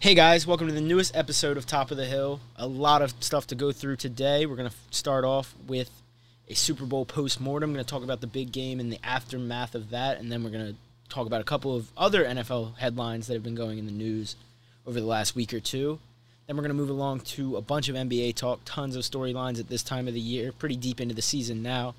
Hey guys, welcome to the newest episode of Top of the Hill. A lot of stuff to go through today. We're going to start off with a Super Bowl post-mortem. I'm going to talk about the big game and the aftermath of that, and then we're going to talk about a couple of other NFL headlines that have been going in the news over the last week or two. Then we're going to move along to a bunch of NBA talk, tons of storylines at this time of the year, pretty deep into the season now.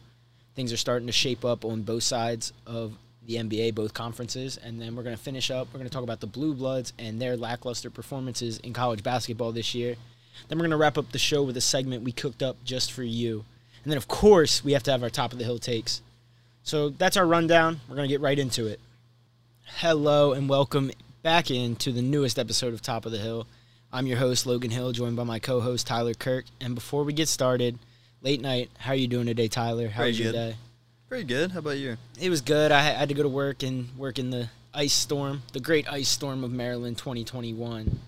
Things are starting to shape up on both sides of the NBA, both conferences, and then we're going to finish up. We're going to talk about the Blue Bloods and their lackluster performances in college basketball this year. Then we're going to wrap up the show with a segment we cooked up just for you. And then, of course, we have to have our top of the hill takes. So that's our rundown. We're going to get right into it. Hello and welcome back into the newest episode of Top of the Hill. I'm your host, Logan Hill, joined by my co host, Tyler Kirk. And before we get started, late night, how are you doing today, Tyler? How was your good. day? Pretty good. How about you? It was good. I had to go to work and work in the ice storm, the great ice storm of Maryland 2021.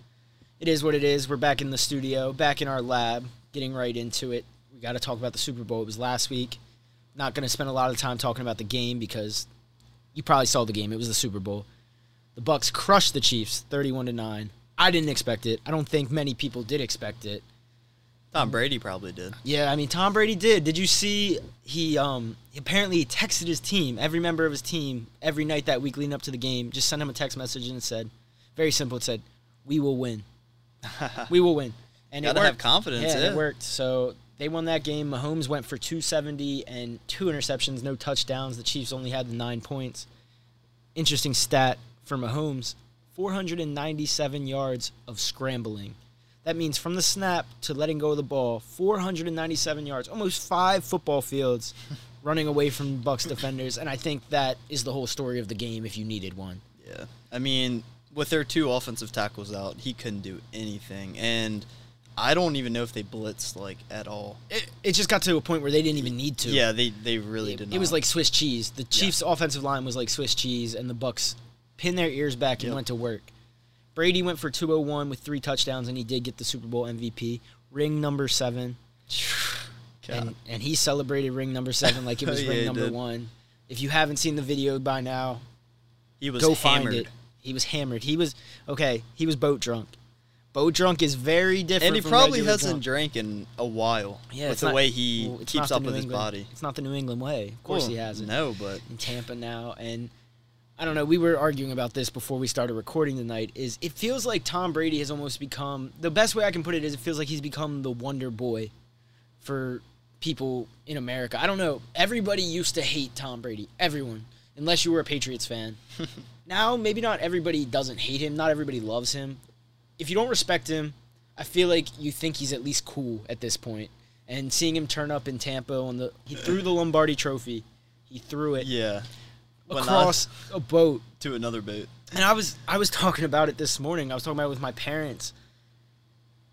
It is what it is. We're back in the studio, back in our lab, getting right into it. We got to talk about the Super Bowl. It was last week. Not going to spend a lot of time talking about the game because you probably saw the game. It was the Super Bowl. The Bucks crushed the Chiefs 31 to 9. I didn't expect it. I don't think many people did expect it. Tom Brady probably did. Yeah, I mean Tom Brady did. Did you see he um apparently he texted his team, every member of his team, every night that week leading up to the game, just sent him a text message and it said, very simple, it said, We will win. We will win. And Gotta it have worked. confidence, Yeah, yeah. it worked. So they won that game. Mahomes went for 270 and two interceptions, no touchdowns. The Chiefs only had the nine points. Interesting stat for Mahomes 497 yards of scrambling. That means from the snap to letting go of the ball, 497 yards, almost five football fields running away from Bucks defenders. And I think that is the whole story of the game if you needed one. Yeah. I mean, with their two offensive tackles out, he couldn't do anything. And I don't even know if they blitzed like at all. It, it just got to a point where they didn't even need to. Yeah, they they really it, did Not. it was like Swiss cheese. The Chiefs' offensive line was like Swiss cheese, and the Bucks pinned their ears back and Yep. went to work. Brady went for 201 with three touchdowns, and he did get the Super Bowl MVP, ring number seven, and and he celebrated ring number seven like it was Yeah, ring number did. one. If you haven't seen the video by now, he was go hammered. find it. He was hammered. He was okay. He was boat drunk. Boat drunk is very different. And he probably hasn't drunk. drank in a while. Yeah, with it's the not- way he well, keeps up with New his body. It's not the New England way. Of course Well, he hasn't. No, but in Tampa now, and I don't know. We were arguing about this before we started recording tonight. Is it feels like Tom Brady has almost become the best way I can put it is it feels like he's become the wonder boy for people in America. I don't know. Everybody used to hate Tom Brady. Everyone, unless you were a Patriots fan. now maybe not everybody doesn't hate him. Not everybody loves him. If you don't respect him, I feel like you think he's at least cool at this point. And seeing him turn up in Tampa on the he threw the Lombardi Trophy. He threw it yeah, across a boat. to another boat. And I was I was talking about it this morning. I was talking about it with my parents.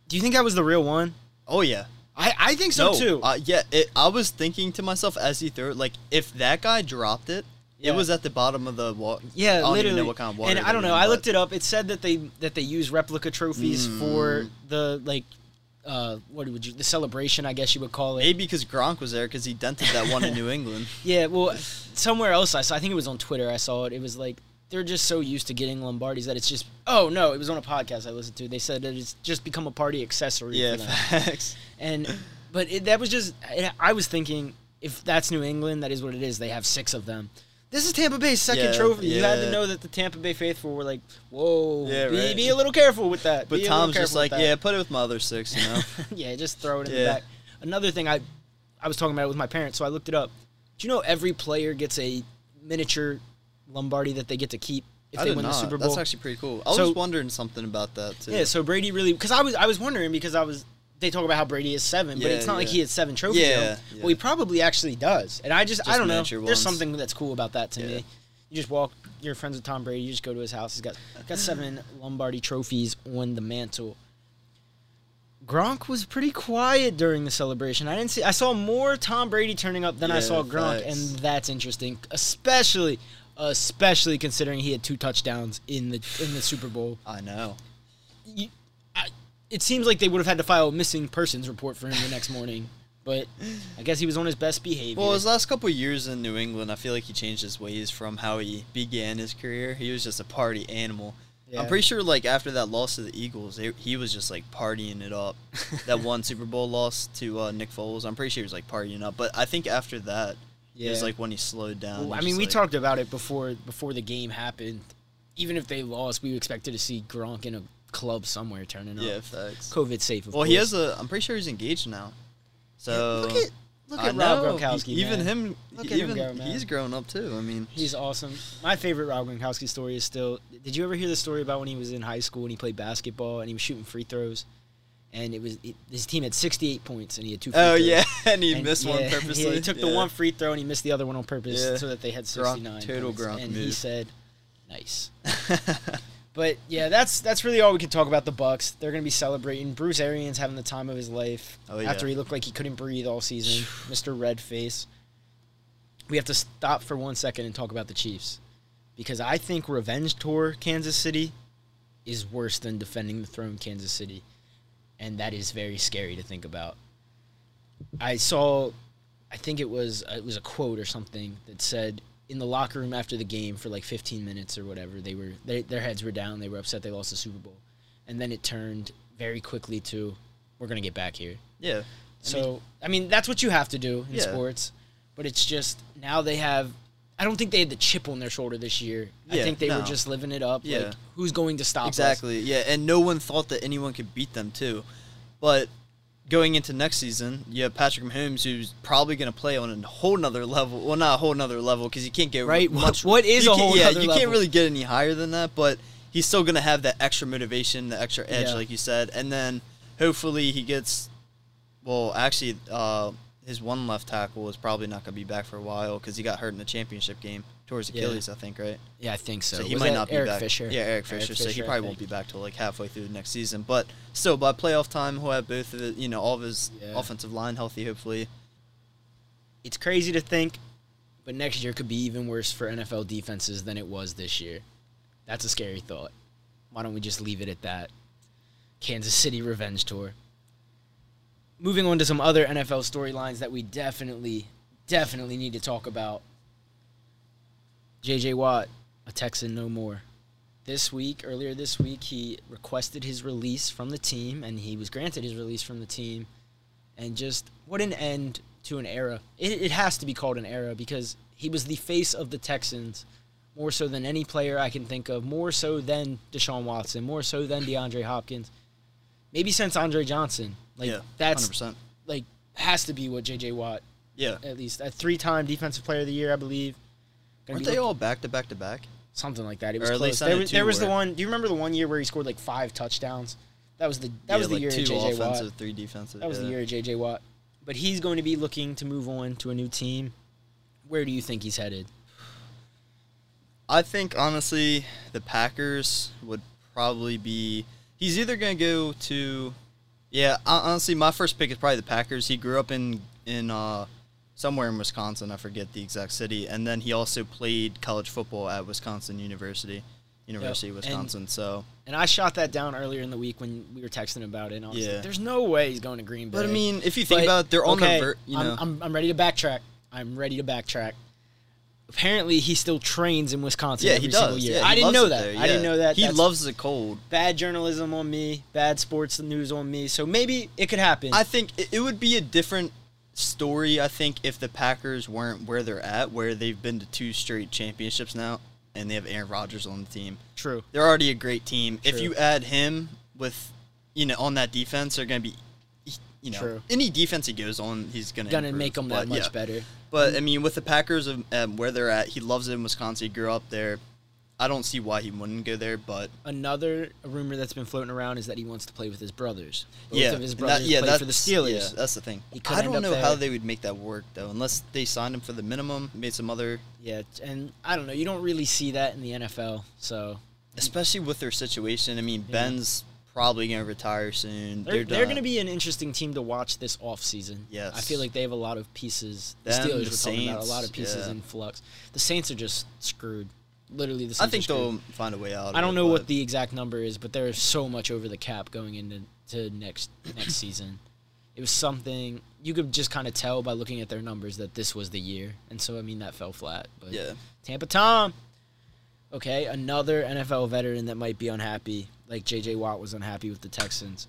Do you think that was the real one? Oh yeah. I, I think so no, too. Uh, yeah, it, I was thinking to myself as he threw it, like if that guy dropped it, Yeah. it was at the bottom of the water. yeah, I don't literally. even know what kind of water. and I don't know. in, I looked it up. It said that they that they use replica trophies for Mm. the like uh what would you the celebration I guess you would call it. Maybe because Gronk was there because he dented that one in New England. Yeah, well, somewhere else I saw. I think it was on Twitter. I saw it. It was like they're just so used to getting Lombardis that it's just. Oh no, it was on a podcast I listened to. They said that it's just become a party accessory. Yeah, facts. and but it, that was just. It, I was thinking if that's New England, that is what it is. They have six of them. This is Tampa Bay's second Yeah, trophy. You had to know that the Tampa Bay faithful were like, "Whoa, Yeah, be, right. be a little careful with that." But Be Tom's just like, yeah, put it with my other six, you know. yeah, just throw it in the back. Another thing I I was talking about it with my parents, so I looked it up. Do you know every player gets a miniature Lombardi that they get to keep if I they win not. the Super Bowl? That's actually pretty cool. I So- was wondering something about that too. yeah, so Brady really because I was I was wondering because I was they talk about how Brady is seven, but it's not like he has seven trophies. Yeah, yeah. Well, he probably actually does, and I just, I don't know. There's ones. something that's cool about that to Yeah. me. You just walk. You're friends with Tom Brady. You just go to his house. He's got got seven Lombardi trophies on the mantle. Gronk was pretty quiet during the celebration. I didn't see. I saw more Tom Brady turning up than I saw Gronk, facts. and that's interesting, especially, especially considering he had two touchdowns in the in the Super Bowl. I know. It seems like they would have had to file a missing persons report for him the next morning. But I guess he was on his best behavior. Well, his last couple of years in New England, I feel like he changed his ways from how he began his career. He was just a party animal. Yeah. I'm pretty sure like after that loss to the Eagles, they, he was just like partying it up. that one Super Bowl loss to uh, Nick Foles, I'm pretty sure he was like partying up. But I think after that, it was like when he slowed down. Well, I mean, we like- talked about it before before the game happened. Even if they lost, we expected to see Gronk in a club somewhere turning up. Yeah, facts. COVID safe. Of Well, course. he has a. I'm pretty sure he's engaged now. So look at look at Rob Gronkowski. Even man. him, Look at him even go, man. he's grown up too. I mean, He's awesome. My favorite Rob Gronkowski story is still. Did you ever hear the story about when he was in high school and he played basketball and he was shooting free throws, and it was it, his team had 68 points and he had two. Free oh throws. yeah, and he And, missed yeah, one yeah, purposely. he took the one free throw and he missed the other one on purpose Yeah. so that they had Gronk- 69. total points. And he said, "Nice." But yeah, that's that's really all we can talk about the Bucks. They're gonna be celebrating. Bruce Arians having the time of his life Oh, yeah. after he looked like he couldn't breathe all season. Mr. Red Face. We have to stop for one second and talk about the Chiefs because I think revenge tour Kansas City is worse than defending the throne Kansas City, and that is very scary to think about. I saw, I think it was it was a quote or something that said in the locker room after the game for like 15 minutes or whatever they were they, their heads were down they were upset they lost the Super Bowl, and then it turned very quickly to we're gonna get back here. yeah. So I mean that's what you have to do in Yeah. sports, but it's just now they have. I don't think they had the chip on their shoulder this year. Yeah, I think they were just living it up. Yeah. Like, who's going to stop us? Exactly. Yeah, and no one thought that anyone could beat them too. But going into next season, you have Patrick Mahomes, who's probably going to play on a whole nother level. Well, not a whole nother level because you can't get Right, Much, what is a whole Yeah, you level? can't really get any higher than that. But he's still going to have that extra motivation, the extra edge, Yeah. like you said, and then hopefully he gets. Well, actually, uh, his one left tackle is probably not going to be back for a while because he got hurt in the championship game towards Yeah. Achilles, I think, right? Yeah, I think so. So he Was might not be Eric back. Fisher. Yeah, Eric Fisher. so he probably won't be back till like halfway through the next season. But still, by playoff time, he'll have both of it. You know, all of his Yeah. offensive line healthy. Hopefully, It's crazy to think, but next year could be even worse for NFL defenses than it was this year. That's a scary thought. Why don't we just leave it at that? Kansas City revenge tour. Moving on to some other NFL storylines that we definitely, definitely need to talk about. JJ Watt, a Texan no more. This week, earlier this week, he requested his release from the team, and he was granted his release from the team. And just what an end to an era. It, it has to be called an era because he was the face of the Texans more so than any player I can think of, more so than Deshaun Watson, more so than DeAndre Hopkins. Maybe since Andre Johnson. Like yeah, that's hundred percent. like has to be what JJ Watt Yeah, at least a three-time defensive player of the year, I believe. Gonna weren't be they all back to back to back? something like that? It was close. There was, there was the one. Do you remember the one year where he scored like five touchdowns? That was the that yeah, was the like year two of JJ offensive, Watt. three defensive. That was yeah. the year of JJ Watt. But he's going to be looking to move on to a new team. Where do you think he's headed? I think honestly, the Packers would probably be. He's either gonna go to, yeah. Honestly, my first pick is probably the Packers. He grew up in in uh, somewhere in Wisconsin. I forget the exact city, and then he also played college football at Wisconsin University, University of And- Wisconsin. so, And I shot that down earlier in the week when we were texting about it. And I was Yeah. like, "There's no way he's going to Green Bay." but I mean, if you think But, about it, they're on okay, the ver- you I'm, know. I'm, I'm ready to backtrack. I'm ready to backtrack. Apparently, he still trains in Wisconsin yeah, every he single does. year. Yeah, I didn't know that. there, I didn't know that. He That's loves the cold. bad journalism on me, bad sports news on me. So maybe it could happen. I think it, would be a different story. I think if the Packers weren't where they're at, where they've been to two straight championships now, and they have Aaron Rodgers on the team. True. They're already a great team. If you add him with, you know, on that defense, they're going to be, you know, True. any defense he goes on, he's going to Gonna make them that much better. But I mean, with the Packers of um, where they're at, he loves it in Wisconsin. He grew up there. I don't see why he wouldn't go there, but Another rumor that's been floating around is that he wants to play with his brothers. Both yeah, of his brothers that, yeah, play for the Steelers. Yeah, that's the thing. He I don't know there. how they would make that work though, unless they signed him for the minimum, made some other, Yeah, and I don't know. You don't really see that in the NFL. So especially with their situation. I mean, Yeah. Ben's probably gonna retire soon. they're, They're, they're, going to be an interesting team to watch this offseason. Yes. I feel like they have a lot of pieces. The Them, Steelers the were talking about a Saints, lot of pieces yeah. in flux. The Saints are just screwed. Literally, the Saints I are think screwed. they'll find a way out. I of don't it, know what but- the exact number is, but there's so much over the cap going into to next next season. It was something you could just kind of tell by looking at their numbers that this was the year, and so I mean that fell flat. But Yeah. Tampa Tom, Okay, another NFL veteran that might be unhappy, like J.J. Watt was unhappy with the Texans.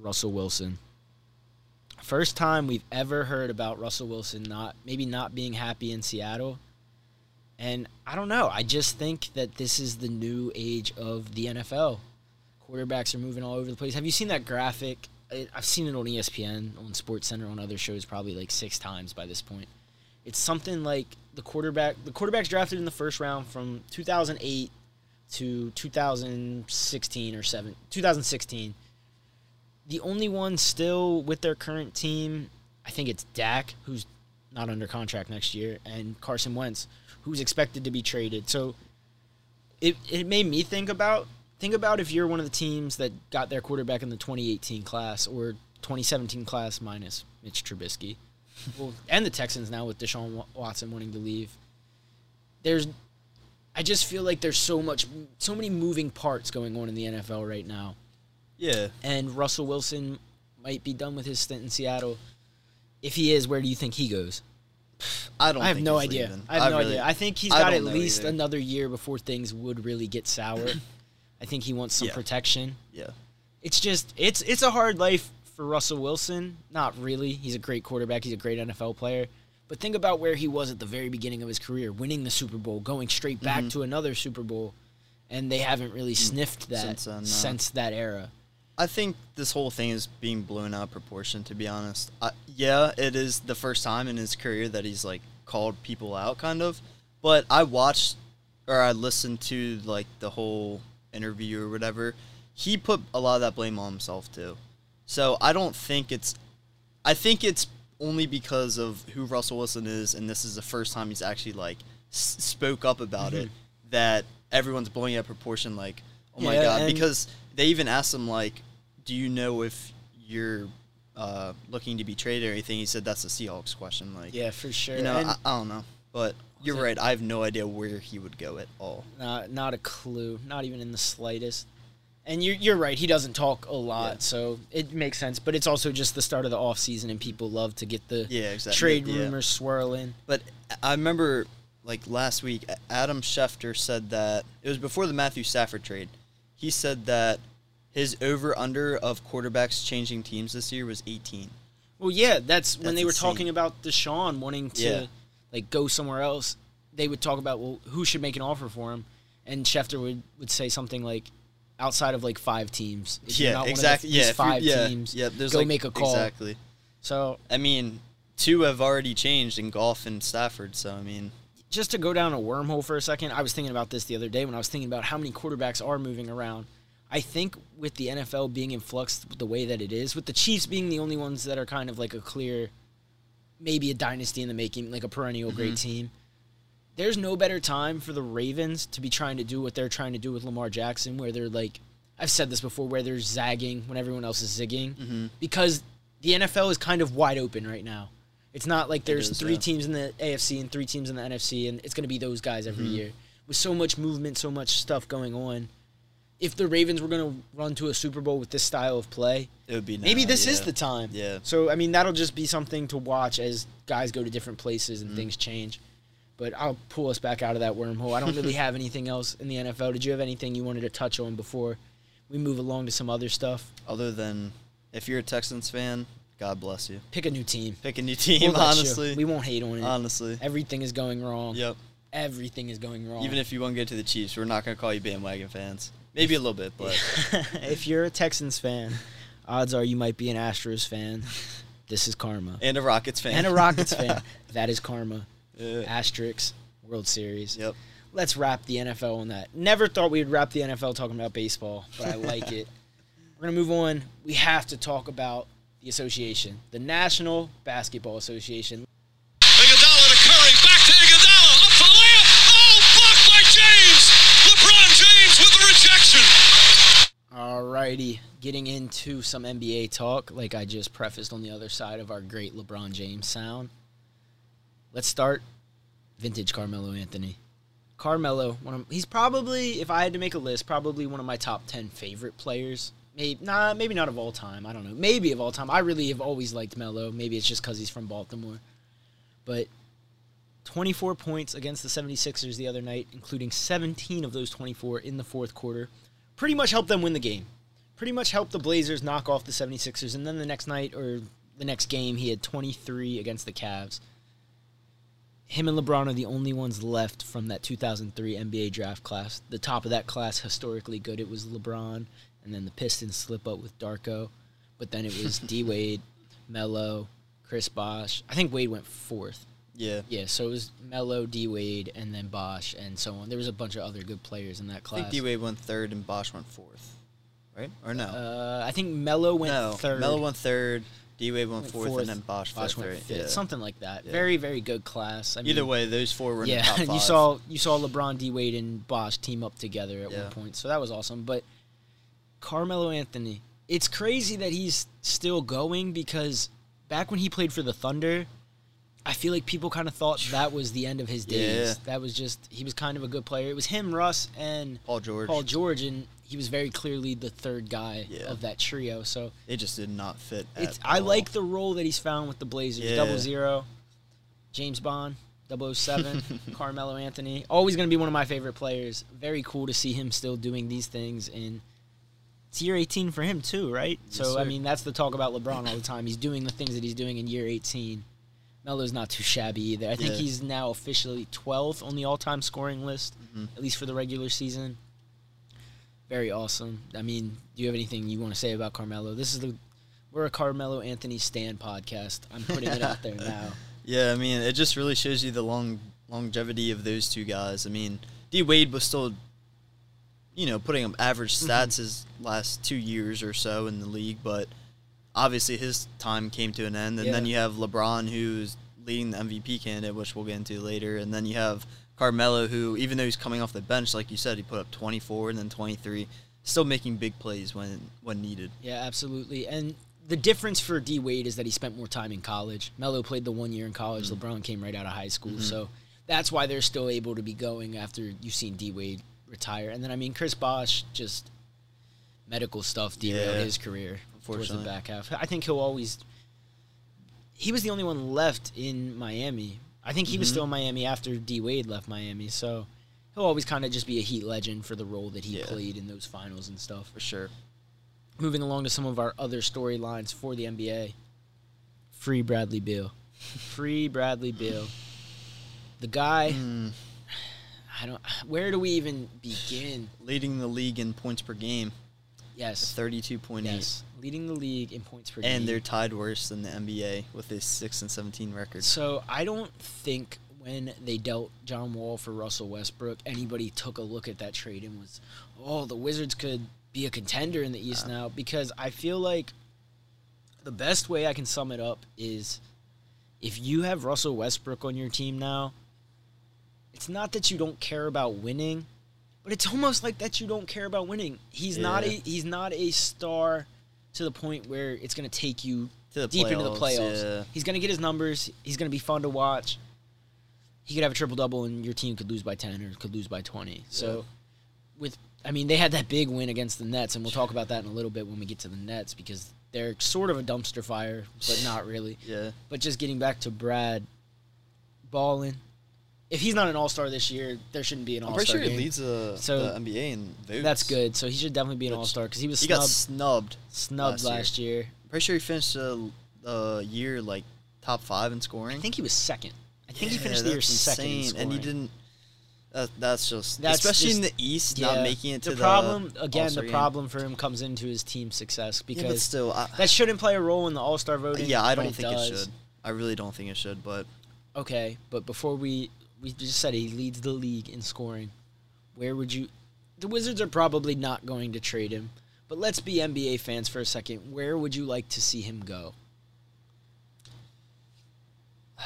Russell Wilson. First time we've ever heard about Russell Wilson not maybe not being happy in Seattle. And I don't know. I just think that this is the new age of the NFL. Quarterbacks are moving all over the place. Have you seen that graphic? I've seen it on ESPN, on Sports Center, on other shows probably like six times by this point. It's something like the quarterback. The quarterbacks drafted in the first round from 2008 to 2016 or seven 2016. The only one still with their current team, I think it's Dak, who's not under contract next year, and Carson Wentz, who's expected to be traded. So it it made me think about think about if you're one of the teams that got their quarterback in the 2018 class or 2017 class minus Mitch Trubisky, well, and the Texans now with Deshaun Watson wanting to leave. There's, I just feel like there's so much, so many moving parts going on in the NFL right now, Yeah. and Russell Wilson might be done with his stint in Seattle. If he is, where do you think he goes? I don't. I have no idea. leaving. I have no really- idea. I think he's I got at least either. another year before things would really get sour. I think he wants some Yeah. protection. Yeah. It's just it's it's a hard life for Russell Wilson. Not really. He's a great quarterback. He's a great NFL player. But think about where he was at the very beginning of his career, winning the Super Bowl, going straight back Mm-hmm. to another Super Bowl, and they haven't really sniffed that Since then, no. since that era. I think this whole thing is being blown out of proportion. To be honest, I, yeah, it is the first time in his career that he's like called people out, kind of. But I watched or I listened to like the whole interview or whatever. He put a lot of that blame on himself too. So I don't think it's. I think it's only because of who Russell Wilson is, and this is the first time he's actually like s- spoke up about it. That everyone's blowing out of proportion. Like, oh my god, because they even asked him like, "Do you know if you're uh, looking to be traded or anything?" He said that's a Seahawks question. Like, Yeah, for sure. you know, I, I don't know, but you're right. I have no idea where he would go at all. not not a clue, not even in the slightest. And you're you're right. He doesn't talk a lot, Yeah. so it makes sense. But it's also just the start of the off season, and people love to get the Yeah, exactly. trade Yeah. rumors swirling. But I remember like last week, Adam Schefter said that it was before the Matthew Stafford trade. He said that his over under of quarterbacks changing teams this year was 18. Well, yeah, that's, when That's they were insane. talking about Deshaun wanting to Yeah. like go somewhere else. They would talk about well, who should make an offer for him, and Schefter would, would say something like, outside of like five teams. If yeah, not one of the- exactly. yeah, five yeah, teams. Yeah, there's go like, make a call. Exactly. So I mean, two have already changed in Goff and Stafford. So I mean, just to go down a wormhole for a second, I was thinking about this the other day when I was thinking about how many quarterbacks are moving around. I think with the NFL being in flux the way that it is, with the Chiefs being the only ones that are kind of like a clear, maybe a dynasty in the making, like a perennial great mm-hmm. team, there's no better time for the Ravens to be trying to do what they're trying to do with Lamar Jackson, where they're like, I've said this before, where they're zagging when everyone else is zigging, because the NFL is kind of wide open right now. It's not like there's is, three yeah. teams in the AFC and three teams in the NFC, and it's going to be those guys every Mm-hmm. year. With so much movement, so much stuff going on, if the Ravens were going to run to a Super Bowl with this style of play, it would be maybe now, this is the time. Yeah. So I mean, that'll just be something to watch as guys go to different places Mm-hmm. and things change. But I'll pull us back out of that wormhole. I don't really have anything else in the NFL. Did you have anything you wanted to touch on before we move along to some other stuff? Other than if you're a Texans fan, God bless you. Pick a new team. Pick a new team. We'll let you. honestly, we won't hate on it. honestly. Everything is going wrong. Yep. Everything is going wrong. Even if you want to get to the Chiefs, we're not gonna call you bandwagon fans. Maybe a little bit, but if you're a Texans fan, odds are you might be an Astros fan. This is karma. and a Rockets fan And a Rockets fan. That is karma. Yeah. Asterisk, World Series. Yep. Let's wrap the NFL on that. Never thought we'd wrap the NFL talking about baseball, but I like it. We're going to move on. We have to talk about the association, the National Basketball Association. Iguodala to Curry, back to Iguodala, up for the layup. Oh, blocked by James. LeBron James with the rejection. Alrighty, getting into some NBA talk, like I just prefaced on the other side of our great LeBron James sound. Let's start vintage Carmelo Anthony. Carmelo, one of, he's probably, if I had to make a list, probably one of my top ten favorite players. Maybe nah, maybe not of all time. I don't know. Maybe of all time. I really have always liked Melo. Maybe it's just because he's from Baltimore. But 24 points against the 76ers the other night, including 17 of those 24 in the fourth quarter. Pretty much helped them win the game. Pretty much helped the Blazers knock off the 76ers. And then the next night, or the next game, he had 23 against the Cavs. Him and LeBron are the only ones left from that 2003 NBA draft class. The top of that class, historically good, it was LeBron. And then the Pistons slip up with Darko. But then it was D Wade, Melo, Chris Bosh. I think Wade went fourth. Yeah. Yeah, so it was Melo, D Wade, and then Bosh, and so on. There was a bunch of other good players in that I class. think D Wade went third and Bosh went fourth. Right? Or no? Uh, I think Melo went no. third. Melo went third. D Wade went, went fourth, and then Bosh, Bosh went fifth, Yeah. something like that. Yeah. Very, very good class. I Either mean, way, those four were in the yeah, top five. you saw you saw LeBron, D Wade, and Bosh team up together at Yeah. one point, so that was awesome. But Carmelo Anthony, it's crazy that he's still going because back when he played for the Thunder, I feel like people kind of thought that was the end of his days. Yeah. That was just he was kind of a good player. It was him, Russ, and Paul George. Paul George, and he was very clearly the third guy Yeah. of that trio. So it just did not fit. I all. like the role that he's found with the Blazers. Yeah. Double zero, James Bond, 007, Carmelo Anthony. Always going to be one of my favorite players. Very cool to see him still doing these things and it's year 18 for him too, right? Yes, so I mean that's the talk about LeBron all the time. He's doing the things that he's doing in year 18. Melo's not too shabby either. I think Yeah. he's now officially 12th on the all-time scoring list, Mhm. at least for the regular season. Very awesome. I mean, do you have anything you want to say about Carmelo? This is the we're a Carmelo Anthony Stan podcast. I'm putting it out there now. Yeah, I mean, it just really shows you the long longevity of those two guys. I mean, D Wade was still, you know, putting up average Mm-hmm. stats his last two years or so in the league, but obviously his time came to an end. And then you have LeBron, who's leading the MVP candidate, which we'll get into later. And then you have Carmelo, who, even though he's coming off the bench, like you said, he put up 24 and then 23, still making big plays when when needed. Yeah, absolutely. And the difference for D Wade is that he spent more time in college. Melo played the one year in college. Mm-hmm. LeBron came right out of high school, so that's why they're still able to be going after you've seen D Wade retire. And then I mean, Chris Bosh just medical stuff derailed Yeah, his career towards the back half. I think he'll always. He was the only one left in Miami. I think he was Mhm. still in Miami after D Wade left Miami, so he'll always kind of just be a Heat legend for the role that he Yeah. played in those finals and stuff For sure. moving along to some of our other storylines for the NBA. Free Bradley Beal. Free Bradley Beal. The guy, Mm, I don't where do we even begin? leading the league in points per game, Yes. 32.8. Yes. Leading the league in points per And game. And they're tied worse than the NBA with a six and seventeen record. So I don't think when they dealt John Wall for Russell Westbrook, anybody took a look at that trade and was, oh, the Wizards could be a contender in the East now. Because I feel like the best way I can sum it up is if you have Russell Westbrook on your team now, it's not that you don't care about winning, but it's almost like that you don't care about winning. He's not a he's not a star to the point where it's going to take you To the deep into the playoffs, playoffs. yeah. He's going to get his numbers. He's going to be fun to watch. He could have a triple double, and your team could lose by ten or could lose by twenty. So, with I mean, they had that big win against the Nets, and we'll talk about that in a little bit when we get to the Nets because they're sort of a dumpster fire, but not really. Yeah. But just getting back to Brad, balling. If he's not an All Star this year, there shouldn't be an I'm All pretty Star. sure he leads uh, So, the NBA in votes. That's good. So he should definitely be an All Star because he was He snubbed, got snubbed. snubbed last last year. Pretty sure he finished the uh, year like top five in scoring. I think he was second. I think he finished the year that's second in insane, and he didn't. That, that's just That's especially in the East, Yeah. not making it to the the problem again. All-Star The game. problem for him comes into his team success Yeah, because still, I, that shouldn't play a role in the All Star voting. yeah, I don't think does. it should. I really don't think it should. But Okay, but before we we just said he leads the league in scoring, where would you? The Wizards are probably not going to trade him, but let's be NBA fans for a second. Where would you like to see him go?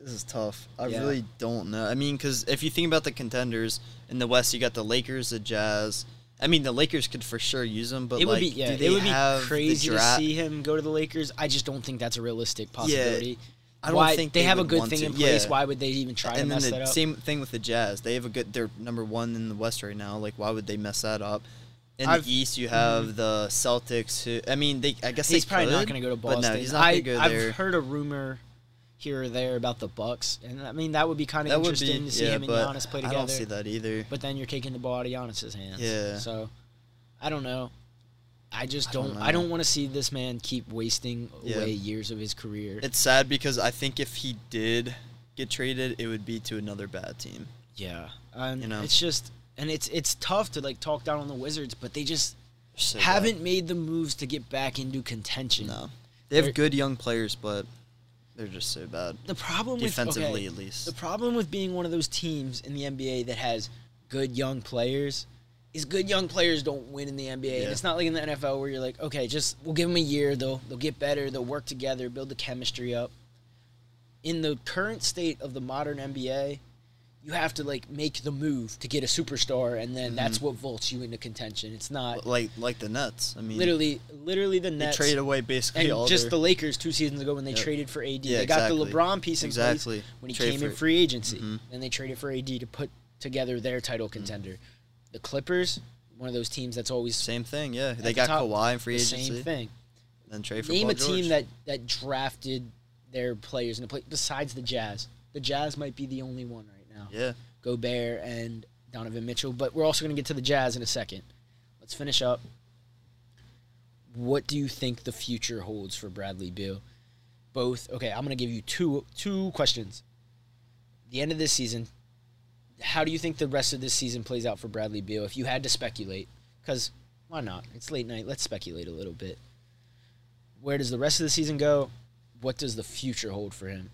This is tough. I Yeah. really don't know. I mean, because if you think about the contenders in the West, you got the Lakers, the Jazz. I mean, the Lakers could for sure use him, but it would like, be yeah, do they it would be crazy to see him go to the Lakers. I just don't think that's a realistic possibility. I don't Why, think they, they have a good thing to. in place. Yeah. Why would they even try to and then mess the that up? same thing with the Jazz. They have a good. They're number one in the West right now. Like, why would they mess that up? In I've- the East, you have mm-hmm. the Celtics. Who I mean, they. I guess he's probably not going to go to but Boston. no, he's not going to go I've there. heard a rumor here or there about the Bucks, and I mean that would be kind of interesting be to see yeah, him and but Giannis play together. I don't see that either. But then you're taking the ball out of Giannis's hands. Yeah. So I don't know. I just I don't. don't I don't want to see this man keep wasting Yeah. away years of his career. It's sad because I think if he did get traded, it would be to another bad team. yeah. Um, You know. It's just, and it's it's tough to like talk down on the Wizards, but they just so haven't made the moves to get back into contention. bad. No, they have They're- good young players, but they're just so bad The problem with defensively, okay, at least. The problem with being one of those teams in the NBA that has good young players is good young players don't win in the NBA. And it's not like in the NFL where you're like, okay, just we'll give them a year. They'll they'll get better. They'll work together, build the chemistry up. In the current state of the modern NBA, you have to like make the move to get a superstar, and then that's what vaults you into contention. It's not like like the Nets. I mean, literally literally the Nets trade away basically and all just their, the Lakers two seasons ago when they Yep. traded for AD. Yeah, they got exactly. the LeBron piece in Exactly. place when he Trade came in free agency. Mhm. Then they traded for AD to put together their title contender. The Clippers, one of those teams that's always same thing. Yeah, they the got top, Kawhi in free the agency, same thing. then trade for Name Paul a team that that drafted their players in a play besides the Jazz. The Jazz might be the only one right now. Yeah, Gobert and Donovan Mitchell. But we're also going to get to the Jazz in a second. Let's finish up. What do you think the future holds for Bradley Beal? Both. Okay, I'm going to give you two two questions. The end of this season. How do you think the rest of this season plays out for Bradley Beal? If you had to speculate, because why not? It's late night. Let's speculate a little bit. Where does the rest of the season go? What does the future hold for him?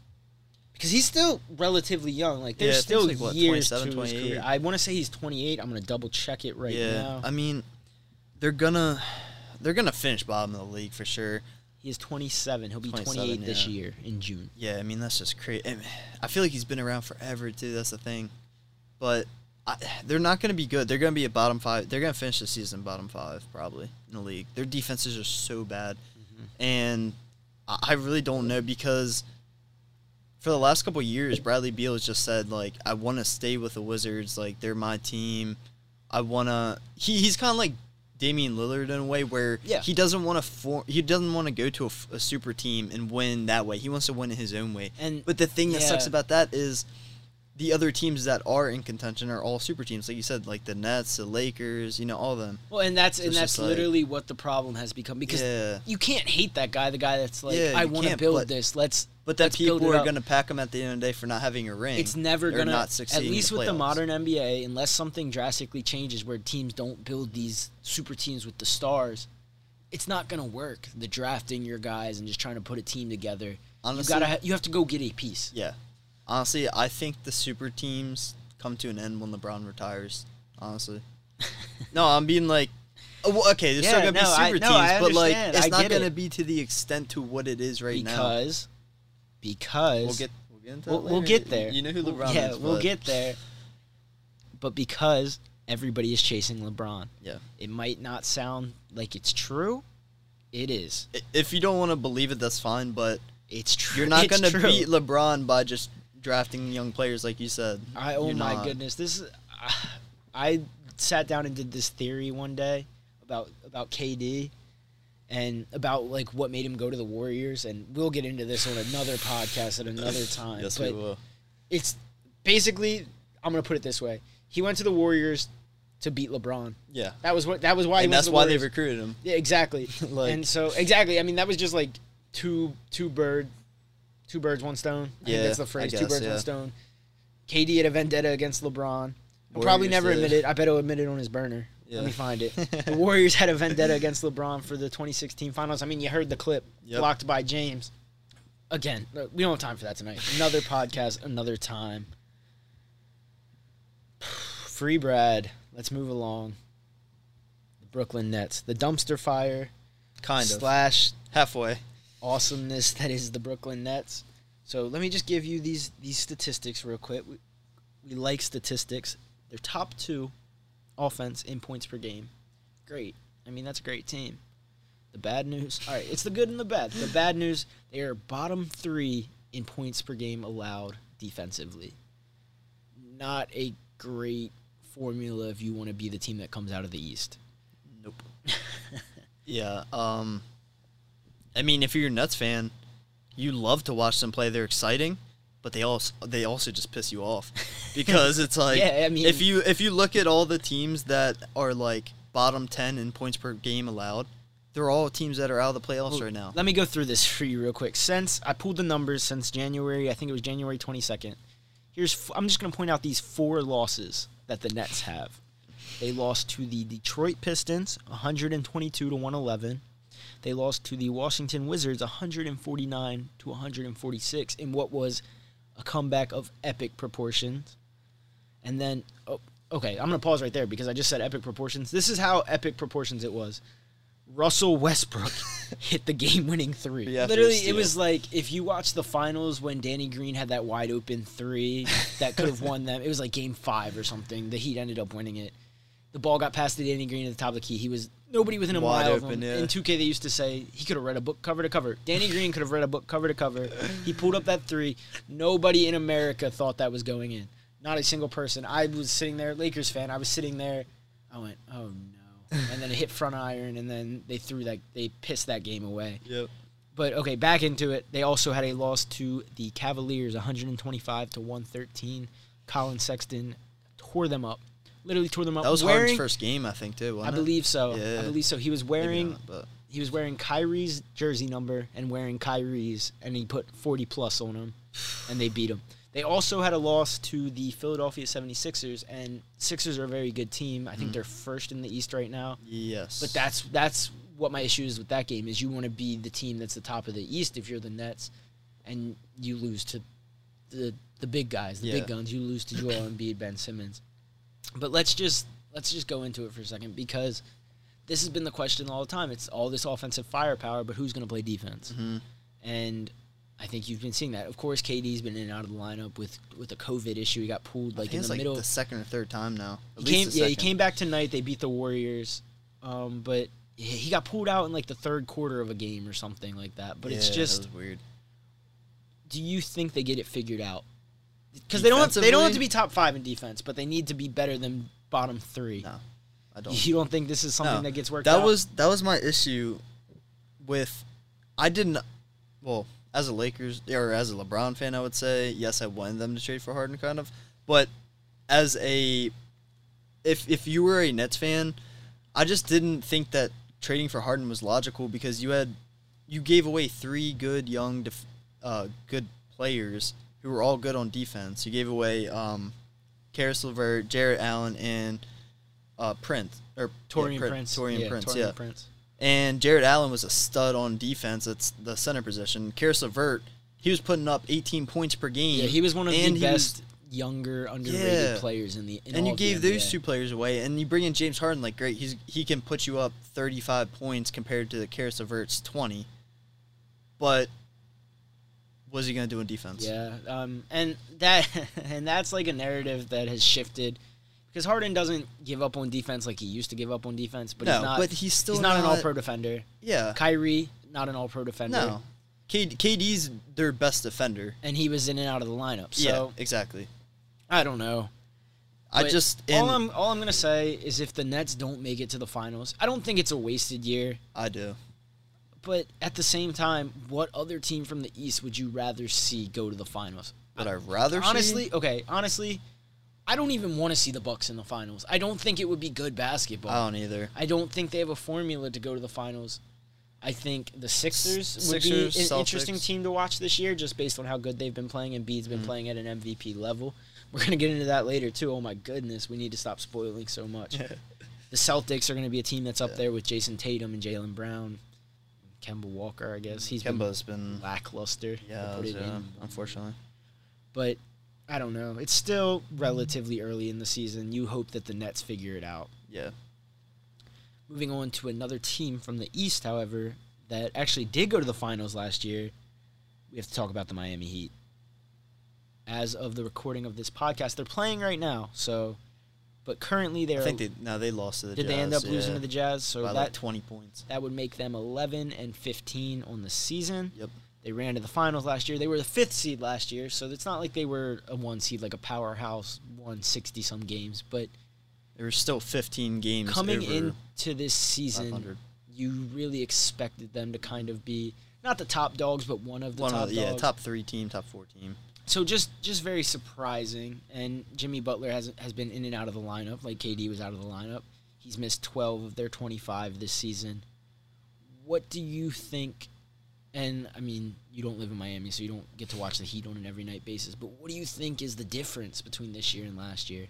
Because he's still relatively young. Like there's think still like, what, years 27, to his career. I want to say he's 28. I'm gonna double check it right yeah. now. I mean, they're gonna they're gonna finish bottom of the league for sure. he is 27. He'll be 27, 28 this yeah. year in June. Yeah, I mean that's just crazy. I feel like he's been around forever too. That's the thing, but I, they're not going to be good. They're going to be a bottom five. They're going to finish the season bottom five probably in the league. Their defenses are so bad, mm-hmm. and I, I really don't know because for the last couple of years, Bradley Beal has just said like, "I want to stay with the Wizards. Like they're my team. I want to." He, he's kind of like Damian Lillard in a way where Yeah. he doesn't want to form. He doesn't want to go to a super team and win that way. He wants to win in his own way. And But the thing that sucks about that is the other teams that are in contention are all super teams, like you said, like the Nets, the Lakers, you know, all of them. Well, and that's So and that's just like- literally what the problem has become because Yeah. you can't hate that guy. The guy that's like, Yeah, I want to build but- this. Let's. But let's build people are going to pack him at the end of the day for not having a ring. It's never gonna. not succeed. At least the with the modern NBA, unless something drastically changes where teams don't build these super teams with the stars, it's not gonna work. The drafting your guys and just trying to put a team together. Honestly- you gotta. Ha- you have to go get a piece. Yeah. Honestly, I think the super teams come to an end when LeBron retires. Honestly. no, I'm being like. oh, okay, there's still Yeah, gonna be no, I- super no, teams, I but like it's I not gonna it. be to the extent to what it is right now. because because We'll get we'll get into we'll, we'll get there. You know who We'll- yeah, is. we'll get there. But because everybody is chasing LeBron, Yeah. it might not sound like it's true. It is. If you don't want to believe it, that's fine. But It's true. you're not gonna beat LeBron by just drafting young players like you said. I oh my not. goodness, this is. I sat down and did this theory one day about about KD and about like what made him go to the Warriors, and we'll get into this on another podcast at another time. Yes, but we will. it's basically I'm gonna put it this way: he went to the Warriors to beat LeBron. Yeah. That was what that was why he and that's the why they recruited him. Yeah, exactly. Like- and so exactly, I mean that was just like two two bird, two birds one stone. I think Yeah, that's the phrase. two birds yeah. one stone. KD had a vendetta against LeBron. He'll probably never did. admit it. I bet he'll admit it on his burner. Yeah. Let me find it. the Warriors had a vendetta against LeBron for the 2016 Finals. I mean, you heard the clip Yep. blocked by James. Again, we don't have time for that tonight. Another podcast, another time. Free Brad. Let's move along. The Brooklyn Nets. The dumpster fire Kind of. slash Halfway. Awesomeness that is the Brooklyn Nets. So let me just give you these these statistics real quick. We, we like statistics. They're top two offense in points per game. Great. I mean that's a great team. The bad news. All right, it's the good and the bad. The bad news: they are bottom three in points per game allowed defensively. Not a great formula if you want to be the team that comes out of the East. Nope. yeah. Um. I mean, if you're a Nets fan, you love to watch them play. They're exciting, but they also they also just piss you off because it's like Yeah, I mean- if you if you look at all the teams that are like bottom ten in points per game allowed, they're all teams that are out of the playoffs right now. Let me go through this for you real quick. Since I pulled the numbers since January, I think it was January 22nd. Here's f- I'm just going to point out these four losses that the Nets have. They lost to the Detroit Pistons 122 to 111. They lost to the Washington Wizards 149 to 146 in what was a comeback of epic proportions. And then oh, okay, I'm going to pause right there because I just said epic proportions. This is how epic proportions it was. Russell Westbrook hit the game-winning three. Yeah, Literally, it was like if you watch the finals when Danny Green had that wide open three that could have won them. It was like Game Five or something. The Heat ended up winning it. The ball got past to Danny Green at the top of the key. He was nobody within a Wide mile of him. yeah. In 2K, they used to say he could have read a book cover to cover. Danny Green could have read a book cover to cover. He pulled up that three. Nobody in America thought that was going in. Not a single person. I was sitting there, Lakers fan. I was sitting there. I went, oh no, and then it hit front iron, and then they threw that. They pissed that game away. Yep. But okay, back into it. They also had a loss to the Cavaliers, 125 to 113. Collin Sexton tore them up, literally tore them up. That was wearing, Harden's first game, I think, too. I it? believe so. I believe so. He was wearing not, he was wearing Kyrie's jersey number and wearing Kyrie's, and he put 40 plus on him, and they beat him. They also had a loss to the Philadelphia 76ers, and Sixers are a very good team. I think Mm-hmm. they're first in the East right now. yes, But that's that's what my issue is with that game is you want to be the team that's the top of the East if you're the Nets, and you lose to the the big guys, the big guns. You lose to Joel Embiid, Ben Simmons. But let's just let's just go into it for a second because this has been the question all the time. It's all this offensive firepower, but who's going to play defense? Mhm. And I think you've been seeing that. Of course, KD's been in and out of the lineup with with a COVID issue. He got pulled like in it's the like middle. the second or third time now. At He came, yeah, he came back tonight. They beat the Warriors, um, but he- got pulled out in like the third quarter of a game or something like that. But it's Yeah, that just, weird. do you think they get it figured out? Because they don't, have, they don't have to be top five in defense, but they need to be better than bottom three. No, I don't. You don't think this is something No. that gets worked that out? was that was my issue with I didn't well as a Lakers or as a LeBron fan I would say yes I wanted them to trade for Harden kind of but as a if if you were a Nets fan I just didn't think that trading for Harden was logical because you had you gave away three good young def, uh, good players who were all good on defense you gave away um Caris LeVert, Jarrett Allen and uh, Prince or Taurean yeah, Prin- Prince. Taurean yeah, Prince, Taurean yeah. Prince. And Jarrett Allen was a stud on defense. That's the center position. Caris LeVert, he was putting up 18 points per game. Yeah, he was one of the he was- best younger underrated Yeah. players in the. In and you gave those two players away, and you bring in James Harden. Like, great, he's he can put you up 35 points compared to the Caris LeVert's 20. But what's he gonna do in defense? Yeah, um, and that and that's like a narrative that has shifted because Harden doesn't give up on defense like he used to give up on defense, but no, he's not. but he's still he's not, an All-Pro defender. Yeah, Kyrie, not an All-Pro defender. no. K- KD's their best defender. and he was in and out of the lineup. So yeah, exactly. I don't know. I just all I'm all I'm gonna say is if the Nets don't make it to the finals, I don't think it's a wasted year. I do. But at the same time, what other team from the East would you rather see go to the finals? Would I rather see- honestly, okay, honestly, I don't even want to see the Bucks in the finals. I don't think it would be good basketball. I don't either. I don't think they have a formula to go to the finals. I think the Sixers S- would be an interesting team to watch this year, just based on how good they've been playing. and Embiid's been Mm-hmm. playing at an MVP level. We're gonna get into that later too. Oh my goodness, we need to stop spoiling so much. the Celtics are gonna be a team that's up Yeah. there with Jayson Tatum and Jaylen Brown, Kemba Walker. I guess he's Kemba's been been lackluster. yeah, yeah, unfortunately. but I don't know. It's still relatively early in the season. You hope that the Nets figure it out. Yeah. Moving on to another team from the East, however, that actually did go to the finals last year. We have to talk about the Miami Heat. As of the recording of this podcast, they're playing right now. So, but currently they're. I think they no, they lost to the Jazz. did Jazz. they end up yeah, losing to the Jazz? So by that like 20 points. that would make them 11 and 15 on the season. Yep. They ran to the finals last year. They were the fifth seed last year, so it's not like they were a one seed like a powerhouse, won 60 some games. But There were still 15 games coming into this season, you really expected them to kind of be not the top dogs, but one of the One top of the, yeah, top three team, top four team. So just just very surprising. And Jimmy Butler has has been in and out of the lineup. Like KD was out of the lineup. He's missed 12 of their 25 this season. What do you think? And I mean, you don't live in Miami, so you don't get to watch the Heat on an every night basis. But what do you think is the difference between this year and last year?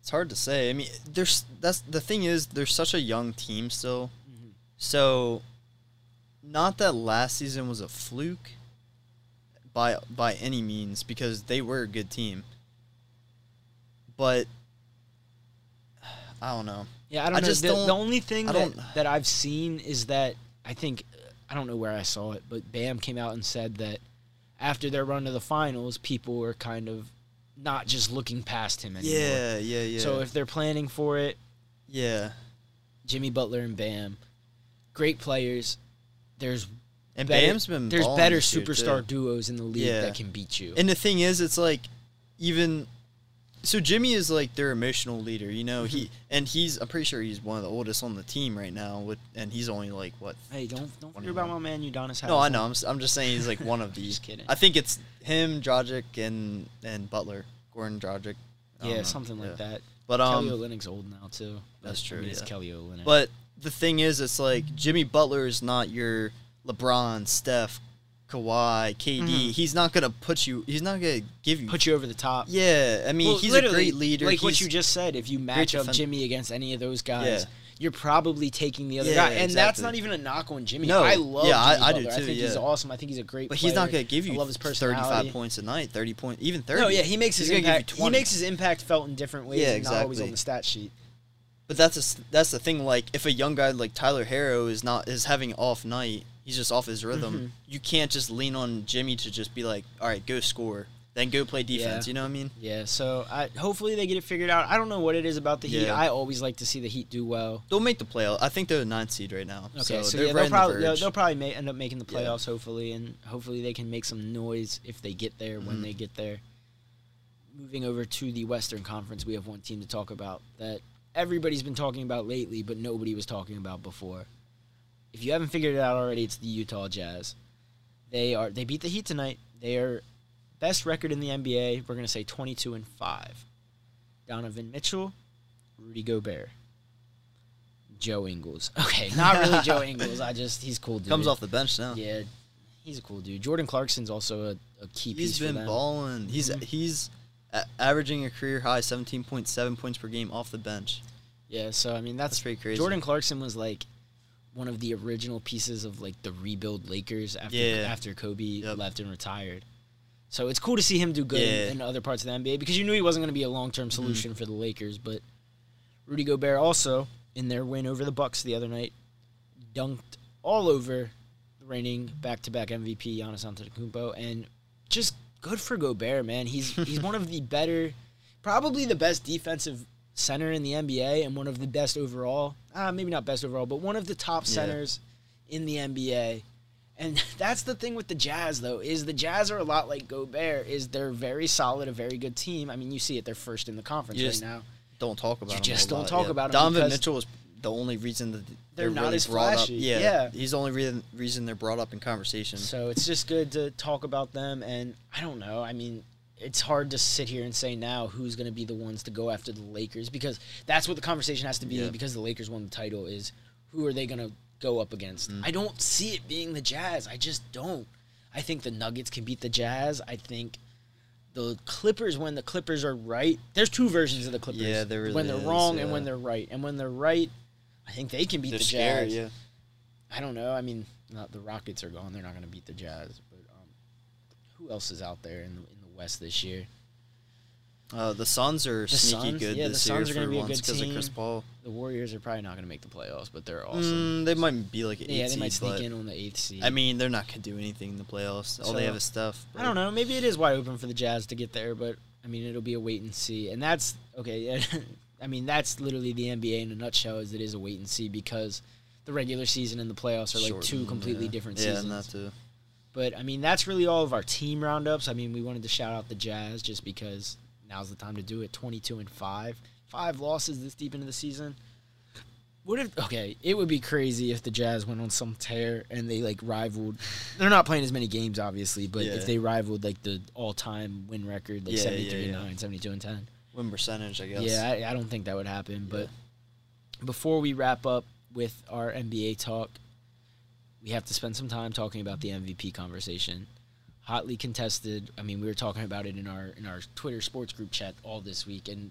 It's hard to say. I mean, there's that's the thing is they're such a young team still. Mhm. So, not that last season was a fluke by by any means because they were a good team. But I don't know. Yeah, I don't I know. just the, don't- the only thing I that, that I've seen is that I think I don't know where I saw it, but Bam came out and said that after their run to the finals, people were kind of not just looking past him anymore. Yeah, yeah, yeah. So if they're planning for it, yeah, Jimmy Butler and Bam, great players. There's and better, Bam's been there's better superstar duos in the league Yeah. that can beat you. And the thing is, it's like even so Jimmy is like their emotional leader, you know. Mm-hmm. He and he's I'm pretty sure he's one of the oldest on the team right now. With and he's only like what? hey, don't don't forget about my man Udonis. No, I know. I'm, I'm just saying he's like one of these. Just kidding. I think it's him, Dragic, and and Butler, Gordon. I don't Yeah, know. something like Yeah. that. But Kelly um, Olynyk's old now too. That's I true, mean, it's. Kelly Olynyk. but the thing is, it's like Jimmy Butler is not your LeBron, Steph, Kawhi, KD. Mhm. He's not gonna put you. He's not gonna give you. put you over the top. yeah, I mean, Well, he's a great leader. Like what you just said, if you match up defend- Jimmy against any of those guys, Yeah. you're probably taking the other Yeah, guy. And that's not even a knock on Jimmy. No, I love yeah, I- I do Butler. I too, think he's awesome. I think he's a great But player. he's not gonna give you I love his 35 points a night, 30 points, even 30. No, yeah, he makes his He's you impact. He makes his impact felt in different ways, Yeah, and not always exactly. on the stat sheet. But that's a that's the thing. Like, if a young guy like Tyler Herro is not is having an off night, he's just off his rhythm. Mhm. You can't just lean on Jimmy to just be like, all right, go score, then go play defense. Yeah. You know what I mean? Yeah, so I, hopefully they get it figured out. I don't know what it is about the Heat. Yeah. I always like to see the Heat do well. They'll make the playoff. I think they're the ninth seed right now. Okay, so, so, they're yeah, right they'll on the probably they'll, probably may, end up making the playoffs. Hopefully, and hopefully they can make some noise if they get there when Mhm. they get there. Moving over to the Western Conference, we have one team to talk about that everybody's been talking about lately, but nobody was talking about before. If you haven't figured it out already, it's the Utah Jazz. They are they beat the Heat tonight. They are best record in the NBA. We're gonna say twenty two and five. Donovan Mitchell, Rudy Gobert. Joe Ingles. Okay, not really Joe Ingles. I just he's cool dude. Comes off the bench now. Yeah, he's a cool dude. Jordan Clarkson's also a, a key piece He's been balling. He's Mhm. he's a- averaging a career high 17.7 points per game off the bench. Yeah, so I mean that's, That's pretty crazy. Jordan Clarkson was like one of the original pieces of like the rebuild Lakers after Yeah. after Kobe Yep. left and retired. So it's cool to see him do good Yeah. in, other parts of the NBA because you knew he wasn't going to be a long term Mm-hmm. solution for the Lakers. But Rudy Gobert also in their win over the Bucks the other night dunked all over the reigning back to back MVP Giannis Antetokounmpo and just good for Gobert, man. He's he's one of the better, probably the best defensive center in the NBA and one of the best overall. Uh, maybe not best overall, but one of the top Yeah. centers in the NBA. And that's the thing with the Jazz, though, is the Jazz are a lot like Gobert. Is they're very solid, a very good team. I mean, you see it; they're first in the conference right now. Don't talk about You just don't lot, talk yeah. about Donovan Mitchell is the only reason that they're not really as brought flashy. Up. Yeah, Yeah. he's the only reason reason they're brought up in conversation. So it's just good to talk about them. And I don't know. I mean, it's hard to sit here and say now who's going to be the ones to go after the Lakers because that's what the conversation has to be. Yeah. Because the Lakers won the title, is who are they going to go up against? Mm. I don't see it being the Jazz. I just don't. I think the Nuggets can beat the Jazz. I think the Clippers, when the Clippers are right, there's two versions of the Clippers. Yeah, there really when they're is, wrong and when they're right. And when they're right, I think they can beat they're the. Jazz. Yeah. I don't know. I mean, not the Rockets are gone; they're not going to beat the Jazz. But um, who else is out there in the, in West this year? Uh, the Suns are The sneaky Suns? good Yeah, the this year for once good because of Chris. Paul. The Warriors are probably not going to make the playoffs, but they're awesome. Mm, they might be like an yeah, they might seed, sneak in on the eighth seed. I mean, they're not gonna do anything in the playoffs. All they have is stuff. I don't know. Maybe it is wide open for the Jazz to get there, but I mean, it'll be a wait and see. And that's okay. Yeah, I mean, that's literally the NBA in a nutshell. Is it is a wait and see because the regular season and the playoffs are like two completely yeah. different yeah, seasons. and that too. But I mean, that's really all of our team roundups. I mean, we wanted to shout out the Jazz just because now's the time to do it. Twenty-two and five, five losses this deep into the season. What if okay? It would be crazy if the Jazz went on some tear and they like rivaled. They're not playing as many games, obviously, but Yeah. if they rivaled like the all-time win record, like Yeah, 73 yeah, and yeah. 9, 72 and 10. Win percentage, I guess. Yeah, I, I don't think that would happen. But before we wrap up with our NBA talk, we have to spend some time talking about the MVP conversation. Hotly contested. I mean, we were talking about it in our in our Twitter sports group chat all this week, and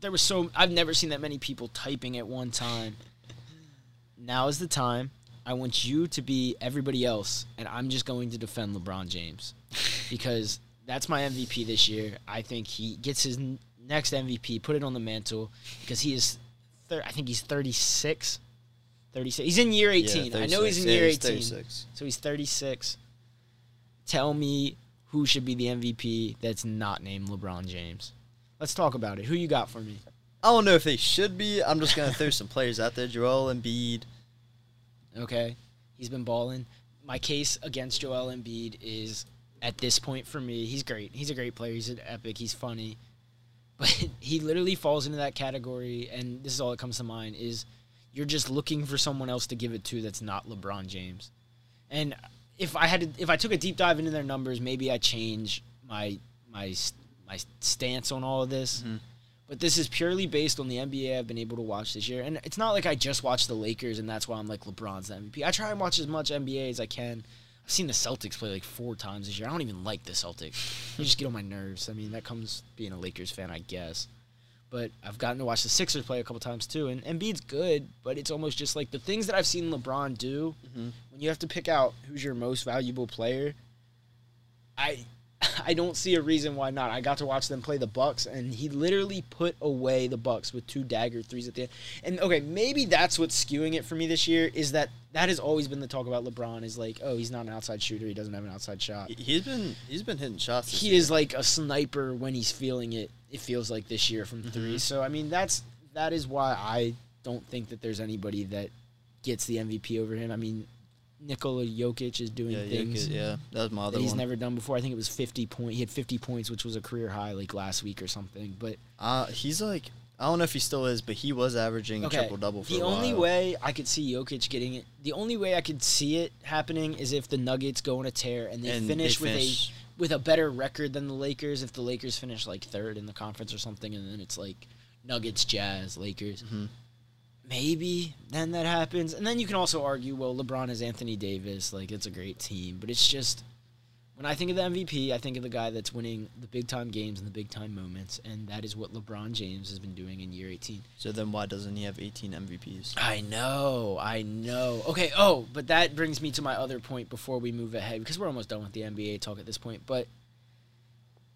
there was so I've never seen that many people typing at one time. Now is the time. I want you to be everybody else, and I'm just going to defend LeBron James because that's my MVP this year. I think he gets his next MVP, put it on the mantle because he is, thir- I think he's 36. 36. He's in year 18. I know he's in 36. Yeah, year he's 18. 36. So he's 36. Tell me who should be the MVP that's not named LeBron James. Let's talk about it. Who you got for me? I don't know if they should be. I'm just gonna throw some players out there. Joel Embiid. Okay. He's been balling. My case against Joel Embiid is at this point for me, he's great. He's a great player. He's an epic. He's funny. But he literally falls into that category and this is all that comes to mind is you're just looking for someone else to give it to that's not LeBron James. And if I had to, if I took a deep dive into their numbers, maybe I change my my my stance on all of this. Mm-hmm. But this is purely based on the NBA I've been able to watch this year. And it's not like I just watched the Lakers and that's why I'm like LeBron's the MVP. I try and watch as much NBA as I can. I've seen the Celtics play like four times this year. I don't even like the Celtics. They just get on my nerves. I mean, that comes being a Lakers fan, I guess. But I've gotten to watch the Sixers play a couple times too. And Embiid's good, but it's almost just like the things that I've seen LeBron do mm-hmm. when you have to pick out who's your most valuable player. I I don't see a reason why not. I got to watch them play the Bucks, and he literally put away the Bucks with two dagger threes at the end. And okay, maybe that's what's skewing it for me this year is that that has always been the talk about LeBron is like, oh, he's not an outside shooter. He doesn't have an outside shot. He- He's been he's been hitting shots. He year. is like a sniper when he's feeling it. It feels like this year from 3 Mm-hmm. So I mean, that's that is why I don't think that there's anybody that gets the MVP over him. I mean, Nikola Jokic is doing yeah, things Jokic, yeah. That was my other he's one. never done before. I think it was 50 point. He had 50 points, which was a career high like last week or something. But Uh, he's like I don't know if he still is, but he was averaging a okay, triple double for the only while. way I could see Jokic getting it, the only way I could see it happening is if the Nuggets go on a tear and they And finish they with finish- a with a better record than the Lakers. If the Lakers finish like third in the conference or something, and then it's like Nuggets, Jazz, Lakers. Mhm. Maybe then that happens, and then you can also argue, well, LeBron is Anthony Davis, like it's a great team, but it's just when I think of the MVP, I think of the guy that's winning the big time games and the big time moments, and that is what LeBron James has been doing in year 18. So then why doesn't he have 18 MVPs? I know, I know. Okay, oh, but that brings me to my other point before we move ahead because we're almost done with the NBA talk at this point. But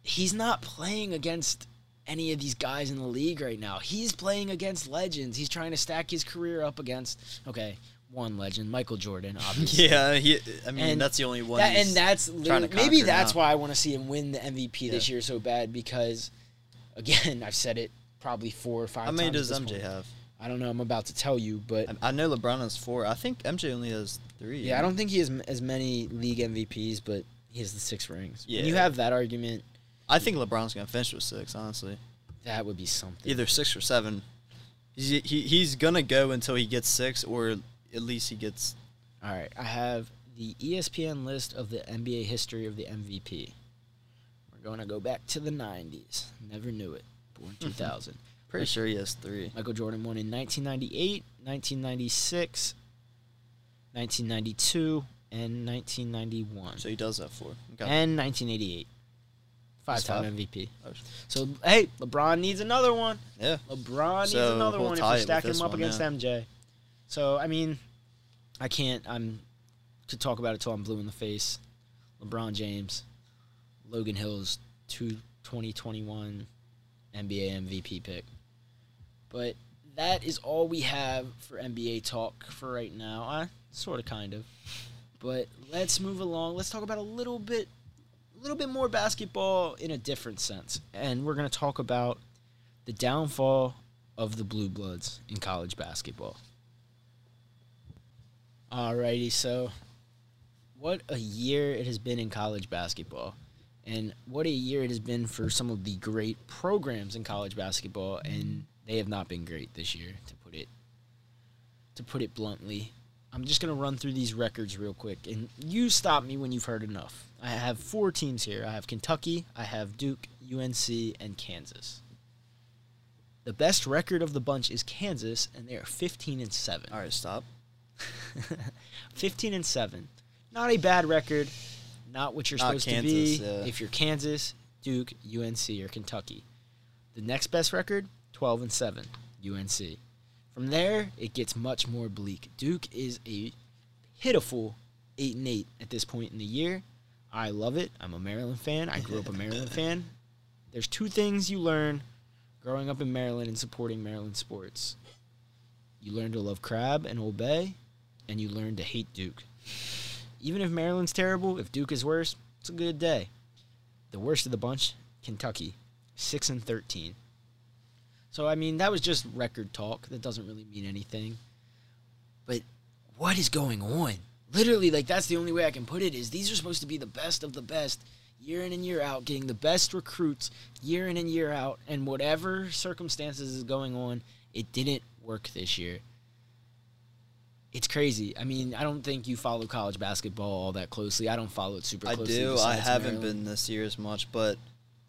he's not playing against any of these guys in the league right now. He's playing against legends. He's trying to stack his career up against okay, one legend, Michael Jordan, obviously. Yeah, he. I mean, And that's the only one. That, and that's maybe that's now. why I want to see him win the MVP this year so bad because, again, I've said it probably four or five. How many does MJ point. have? I don't know. I'm about to tell you, but I, I know LeBron has four. I think MJ only has three. Yeah, I don't think he has m- as many league MVPs, but he has the six rings. When you have that argument, I think LeBron's gonna finish with six. Honestly, that would be something. either six or seven. He's he, he's gonna go until he gets six, or at least he gets. All right, I have the ESPN list of the NBA history of the MVP. We're going to go back to the 90s. Never knew it. Born mm-hmm. 2000. Pretty sure he has three. Michael Jordan won in 1998, 1996, 1992, and 1991. So he does have four. Okay. and 1988. Five. MVP. Oh, So hey, LeBron needs another one. yeah. LeBron needs So another we'll one if you we're it with stacking this him up one, against yeah. MJ. So I mean, I can't. I'm could talk about it till I'm blue in the face. LeBron James, Logan Hill's two 2021 NBA MVP pick. But that is all we have for NBA talk for right now. Uh, sort of, kind of. But let's move along. Let's talk about a little bit, little bit more basketball in a different sense, and we're gonna talk about the downfall of the Blue Bloods in college basketball. Alrighty, so what a year it has been in college basketball. And what a year it has been for some of the great programs in college basketball, and they have not been great this year, to put it to put it bluntly. I'm just gonna run through these records real quick, and you stop me when you've heard enough. I have four teams here. I have Kentucky, I have Duke, UNC, and Kansas. The best record of the bunch is Kansas, and they are 15 and seven. All right, stop. 15 and 7. Not a bad record. Not what you're Not supposed Kansas, to be yeah. if you're Kansas, Duke, UNC, or Kentucky. The next best record, 12 and 7, UNC. From there, it gets much more bleak. Duke is a pitiful 8 and 8 at this point in the year. I love it. I'm a Maryland fan. I grew up a Maryland fan. There's two things you learn growing up in Maryland and supporting Maryland sports. You learn to love Crab and Old Bay, and you learn to hate Duke. Even if Maryland's terrible, if Duke is worse, it's a good day. The worst of the bunch, Kentucky, six and thirteen. So I mean, that was just record talk. That doesn't really mean anything. But what is going on? Literally, like that's the only way I can put it. Is these are supposed to be the best of the best, year in and year out, getting the best recruits year in and year out, and whatever circumstances is going on, it didn't work this year it's crazy. I mean, I don't think you follow college basketball all that closely. I don't follow it super closely. I do. I haven't Maryland. been this year as much, but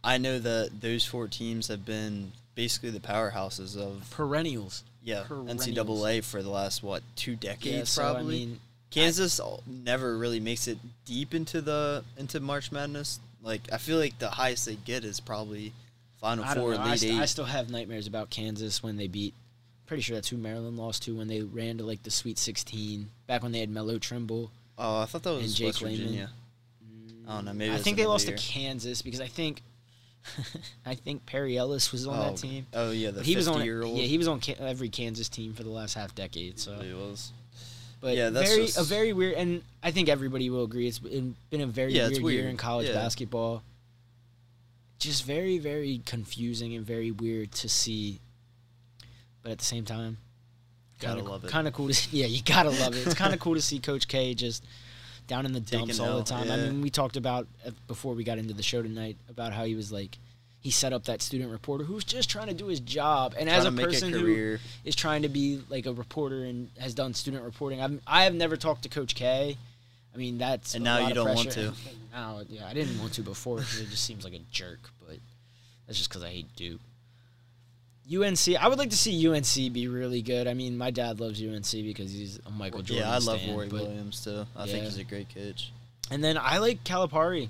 I know that those four teams have been basically the powerhouses of perennials. yeah perennials. NCAA for the last what two decades Yeah, so probably. I mean, Kansas never really makes it deep into the into March Madness. Like I feel like the highest they get is probably Final I Four, know. I, st- Eight. I still have nightmares about Kansas when they beat. Pretty sure that's who Maryland lost to when they ran to like the Sweet 16 back when they had Melo Trimble. oh, I thought that was Jake West. Virginia. I don't know. Maybe mm, I think they lost year. to Kansas because I think I think Perry Ellis was on oh, that team. Oh yeah, the he was on year old. yeah he was on every Kansas team for the last half decade. So He was. But Yeah, that's very just- a very weird, and I think everybody will agree. It's been, a very Yeah, it's weird, year in college Yeah. basketball. Just very, very confusing and very weird to see. But at the same time, Gotta kinda, love it. Kind of cool to see, yeah, you gotta love it. It's kind of cool to see Coach K just down in the dumps all the time. I mean, we talked about uh, before we got into the show tonight about how he was like. He set up that student reporter who's just trying to do his job, and as a person a who is trying to be like a reporter and has done student reporting. I've I have never talked to Coach K. I mean that's And now you don't want to. Now, yeah, I didn't want to before because it just seems like a jerk, but that's just because I hate Duke. UNC, I would like to see UNC be really good. I mean, my dad loves UNC because he's a Michael Jordan. yeah, I love stan, Roy Williams too. I Yeah. think he's a great coach. And then I like Calipari.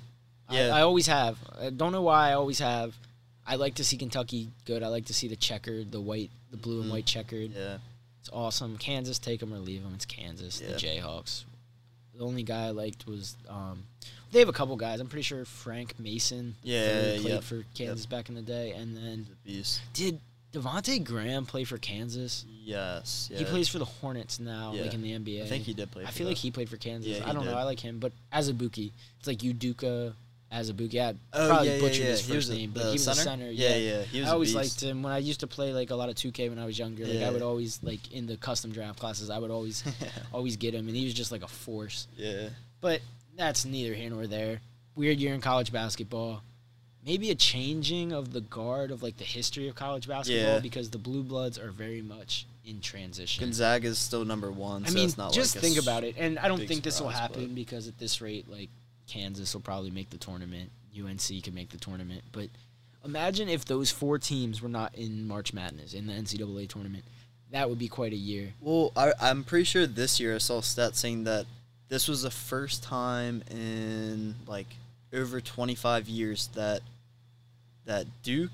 Yeah. I, I always have. I don't know why. I always have. I like to see Kentucky good. I like to see the checkered, the white, the blue and Mhm. white checkered. Yeah, It's awesome. Kansas, take them or leave them. It's Kansas. The Jayhawks. The only guy I liked was um, they have a couple guys. I'm pretty sure Frank Mason. Yeah, played yep, for Kansas back in the day. And then the did Devonte Graham play for Kansas? Yes, yeah. He plays for the Hornets now, Yeah. like in the NBA. I think he did play. I for feel like he played for Kansas. Yeah, I don't know. I like him, but Azubuike. It's like Udoka Azubuike. Yeah, Oh, probably yeah, butchered his first name, but he was center? a center. Yeah, Yeah, yeah, he was I a always liked him when I used to play like a lot of 2K when I was younger. Like Yeah. I would always like in the custom draft classes, I would always always get him, and he was just like a force. yeah, But that's neither here nor there. Weird year in college basketball. Maybe a changing of the guard of like the history of college basketball Yeah. because the blue bloods are very much in transition. Gonzaga is still number one. I so mean, it's not just like think about it, and I don't think this will happen but- because at this rate, like Kansas will probably make the tournament. UNC can make the tournament, but imagine if those four teams were not in March Madness in the NCAA tournament. That would be quite a year. Well, I, I'm pretty sure this year I saw a stat saying that this was the first time in like over 25 years that that Duke,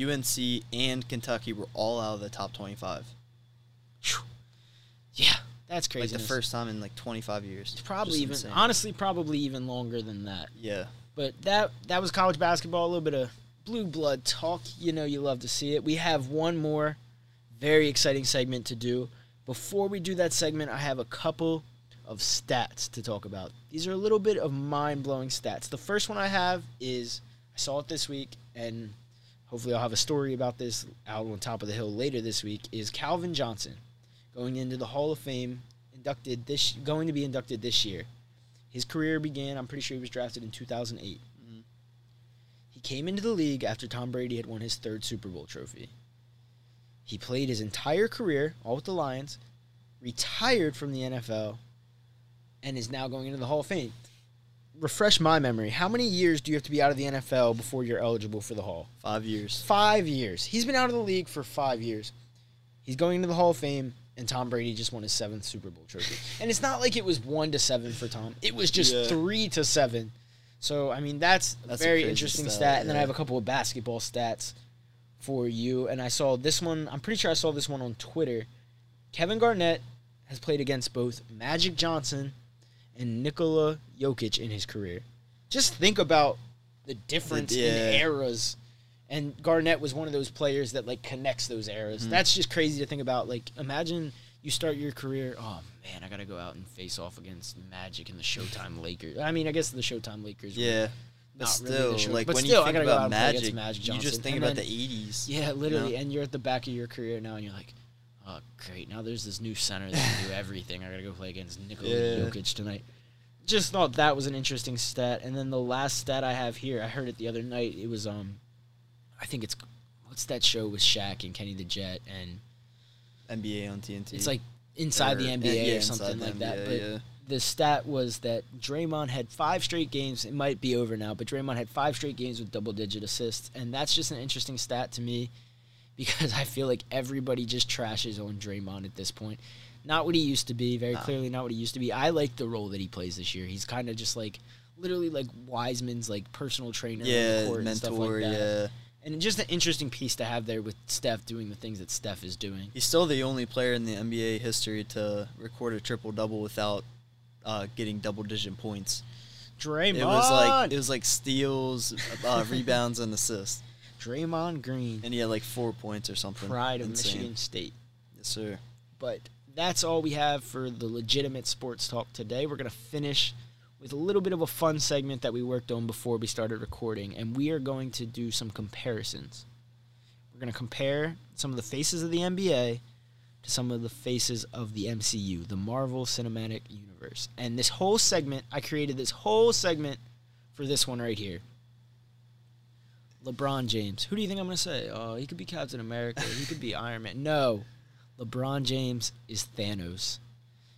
UNC, and Kentucky were all out of the top 25. Yeah, that's Like crazy. the first time in like 25 years. probably Just even insane. honestly, probably even longer than that. Yeah. But that that was college basketball. A little bit of blue blood talk. You know, you love to see it. We have one more very exciting segment to do. Before we do that segment, I have a couple of stats to talk about. These are a little bit of mind blowing stats. The first one I have is I saw it this week, and hopefully I'll have a story about this out on top of the hill later this week. Is Calvin Johnson going into the Hall of Fame? Inducted this, going to be inducted this year. His career began, I'm pretty sure he was drafted in 2008. Mhm. He came into the league after Tom Brady had won his third Super Bowl trophy. He played his entire career, all with the Lions, retired from the NFL and is now going into the Hall of Fame. Refresh my memory. How many years do you have to be out of the NFL before you're eligible for the Hall? Five years. Five years. He's been out of the league for five years. He's going into the Hall of Fame, and Tom Brady just won his seventh Super Bowl trophy. And it's not like it was one to seven for Tom. It was just Yeah. three to seven. So I mean that's, a That's very interesting stat. stat, And then I have a couple of basketball stats for you. And I saw this one. I'm pretty sure I saw this one on Twitter. Kevin Garnett has played against both Magic Johnson and Nikola Jokic in his career. Just think about the difference in yeah. eras. And Garnett was one of those players that like connects those eras. Mm-hmm. That's just crazy to think about. Like imagine you start your career, oh man, I gotta go out and face off against Magic and the Showtime Lakers. I mean, I guess the Showtime Lakers. Yeah. But really still, show- like but when still, I you think gotta go out about and play against Magic, Magic you just think And about then- the '80s. Yeah, literally. know? And you're at the back of your career now, and you're like, oh, great. Now there's this new center that can do everything. I got to go play against Nikola Yeah. Jokic tonight. Just thought that was an interesting stat. And then the last stat I have here, I heard it the other night. It was, um, I think it's, what's that show with Shaq and Kenny the Jet? And NBA on TNT. it's like Inside the Or- NBA yeah, or something the like that. But yeah. the stat was that Draymond had five straight games. It might be over now, but Draymond had five straight games with double digit assists. And that's just an interesting stat to me because I feel like everybody just trashes on Draymond at this point. Not what he used to be, very Nah. clearly not what he used to be. I like the role that he plays this year. He's kind of just like literally like Wiseman's like personal trainer yeah, court and stuff mentor. like that. yeah, And just an interesting piece to have there with Steph doing the things that Steph is doing. he's still the only player in the NBA history to record a triple double without uh, getting double digit points. Draymond, It was like it was like steals, uh, rebounds, and assists, Draymond Green, and he had like four points or something. pride of Insane. Michigan State. Yes, sir. But that's all we have for the legitimate sports talk today. We're going to finish with a little bit of a fun segment that we worked on before we started recording, and we are going to do some comparisons. We're going to compare some of the faces of the NBA to some of the faces of the MCU, the Marvel Cinematic Universe. And this whole segment, I created this whole segment for this one right here. LeBron James. Who do you think I'm going to say? Oh, he could be Captain America. He could be Iron Man. No. LeBron James is Thanos.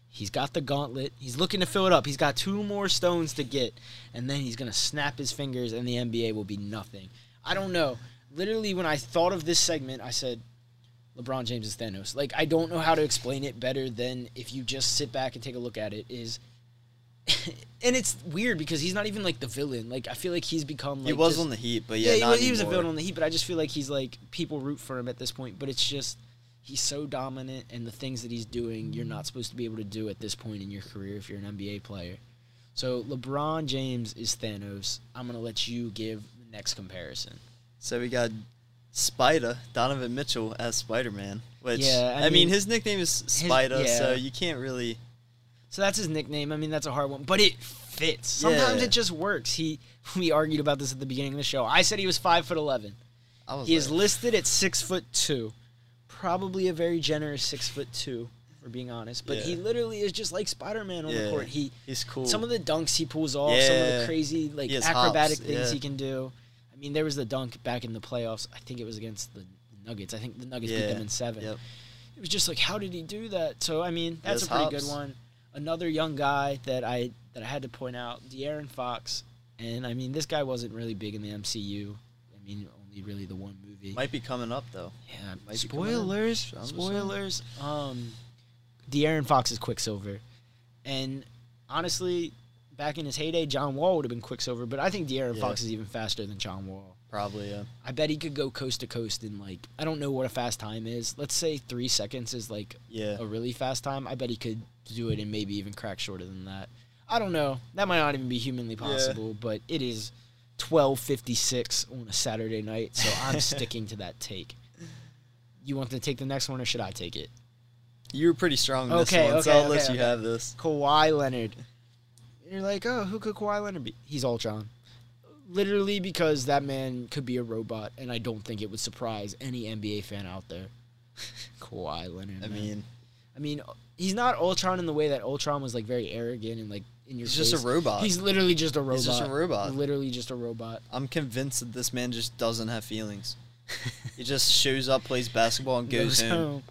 He's got the gauntlet. He's looking to fill it up. He's got two more stones to get, and then he's gonna snap his fingers, and the NBA will be nothing. I don't know. Literally, when I thought of this segment, I said, "LeBron James is Thanos." Like I don't know how to explain it better than if you just sit back and take a look at it. Is and it's weird because he's not even like the villain. Like I feel like he's become like he was just- on the Heat, but yeah, yeah, he, he was a villain on the Heat, but I just feel like he's like people root for him at this point. But it's just he's so dominant, and the things that he's doing, you're not supposed to be able to do at this point in your career if you're an NBA player. So LeBron James is Thanos. I'm gonna let you give the next comparison. So we got Spider Donovan Mitchell as Spider Man, which Yeah, I I, mean, mean, his nickname is Spider, yeah. so you can't really. So that's his nickname. I mean, that's a hard one, but it fits. Sometimes Yeah. it just works. He we argued about this at the beginning of the show. I said he was five foot eleven. I was He is listed at six foot two, probably a very generous six foot two, for being honest. But he literally is just like Spider Man on the court. He he's cool. some of the dunks he pulls off, some of the crazy like acrobatic hops, things yeah. he can do. I mean, there was the dunk back in the playoffs. I think it was against the Nuggets. I think the Nuggets beat them in seven. Yep. It was just like, how did he do that? So I mean, that's a pretty hops. good one. Another young guy that I that I had to point out, De'Aaron Fox, and I mean, this guy wasn't really big in the MCU. I mean, only really the one movie. Might be coming up though. Yeah, Might be coming in. spoilers. Spoilers. Um, De'Aaron Fox is Quicksilver, and honestly, back in his heyday, John Wall would have been Quicksilver. But I think De'Aaron Yeah. Fox is even faster than John Wall. Probably. Yeah. I bet he could go coast to coast in like I don't know what a fast time is. Let's say three seconds is like Yeah. a really fast time. I bet he could do it and maybe even crack shorter than that. I don't know. That might not even be humanly possible, but it is twelve fifty six on a Saturday night, so I'm sticking to that take. You want to take the next one, or should I take it? You were pretty strong in Okay, this one, so okay, I'll let okay, you have this. Kawhi Leonard. You're like, oh, who could Kawhi Leonard be? He's all Ultron. Literally because that man could be a robot, and I don't think it would surprise any NBA fan out there. Kawhi Leonard. I man. mean, I mean, he's not Ultron in the way that Ultron was like very arrogant and like in your he's just a robot. He's literally just a robot. He's just a robot. Literally just a robot. I'm convinced that this man just doesn't have feelings. He just shows up, plays basketball, and goes, home. home.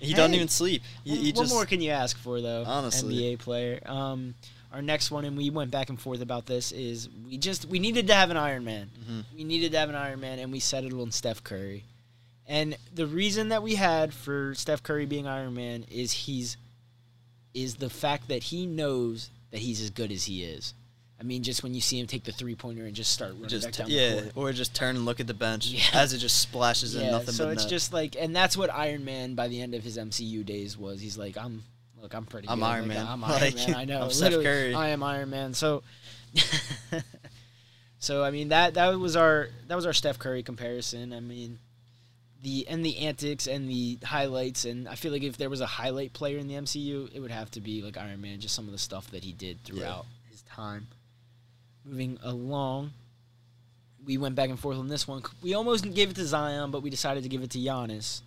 He doesn't even sleep. He, he what just more can you ask for though? Honestly. NBA player. Um, our next one, and we went back and forth about this, is we just we needed to have an Iron Man. Mhm. We needed to have an Iron Man, and we settled on Steph Curry. And the reason that we had for Steph Curry being Iron Man is he's is the fact that he knows that he's as good as he is. I mean, just when you see him take the three pointer and just start running just back down the yeah, court. or just turn and look at the bench Yeah. as it just splashes in nothing so it's net. just like, and that's what Iron Man by the end of his MCU days was. He's like, I'm, look, I'm pretty. I'm good. Iron Like, Man. I'm Like, Iron Man. I know. I'm Steph Curry. I am Iron Man. So, so I mean that that was our that was our Steph Curry comparison. I mean, the and the antics and the highlights, and I feel like if there was a highlight player in the MCU, it would have to be like Iron Man. Just some of the stuff that he did throughout his time. Moving along, we went back and forth on this one. We almost gave it to Zion, but we decided to give it to Giannis.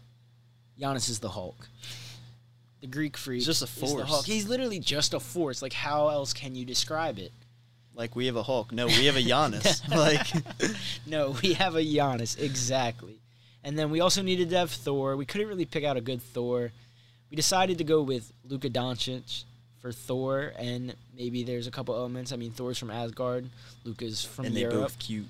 Giannis is the Hulk. The Greek freak. He's just a is the force. Hulk. He's literally just a force. Like, how else can you describe it? like we have a Hulk. No, we have a Giannis. like no, we have a Giannis exactly, and then we also needed to have Thor. We couldn't really pick out a good Thor. We decided to go with Luka Doncic for Thor, and maybe there's a couple elements. I mean, Thor's from Asgard, Luka's from and they Europe. both cute.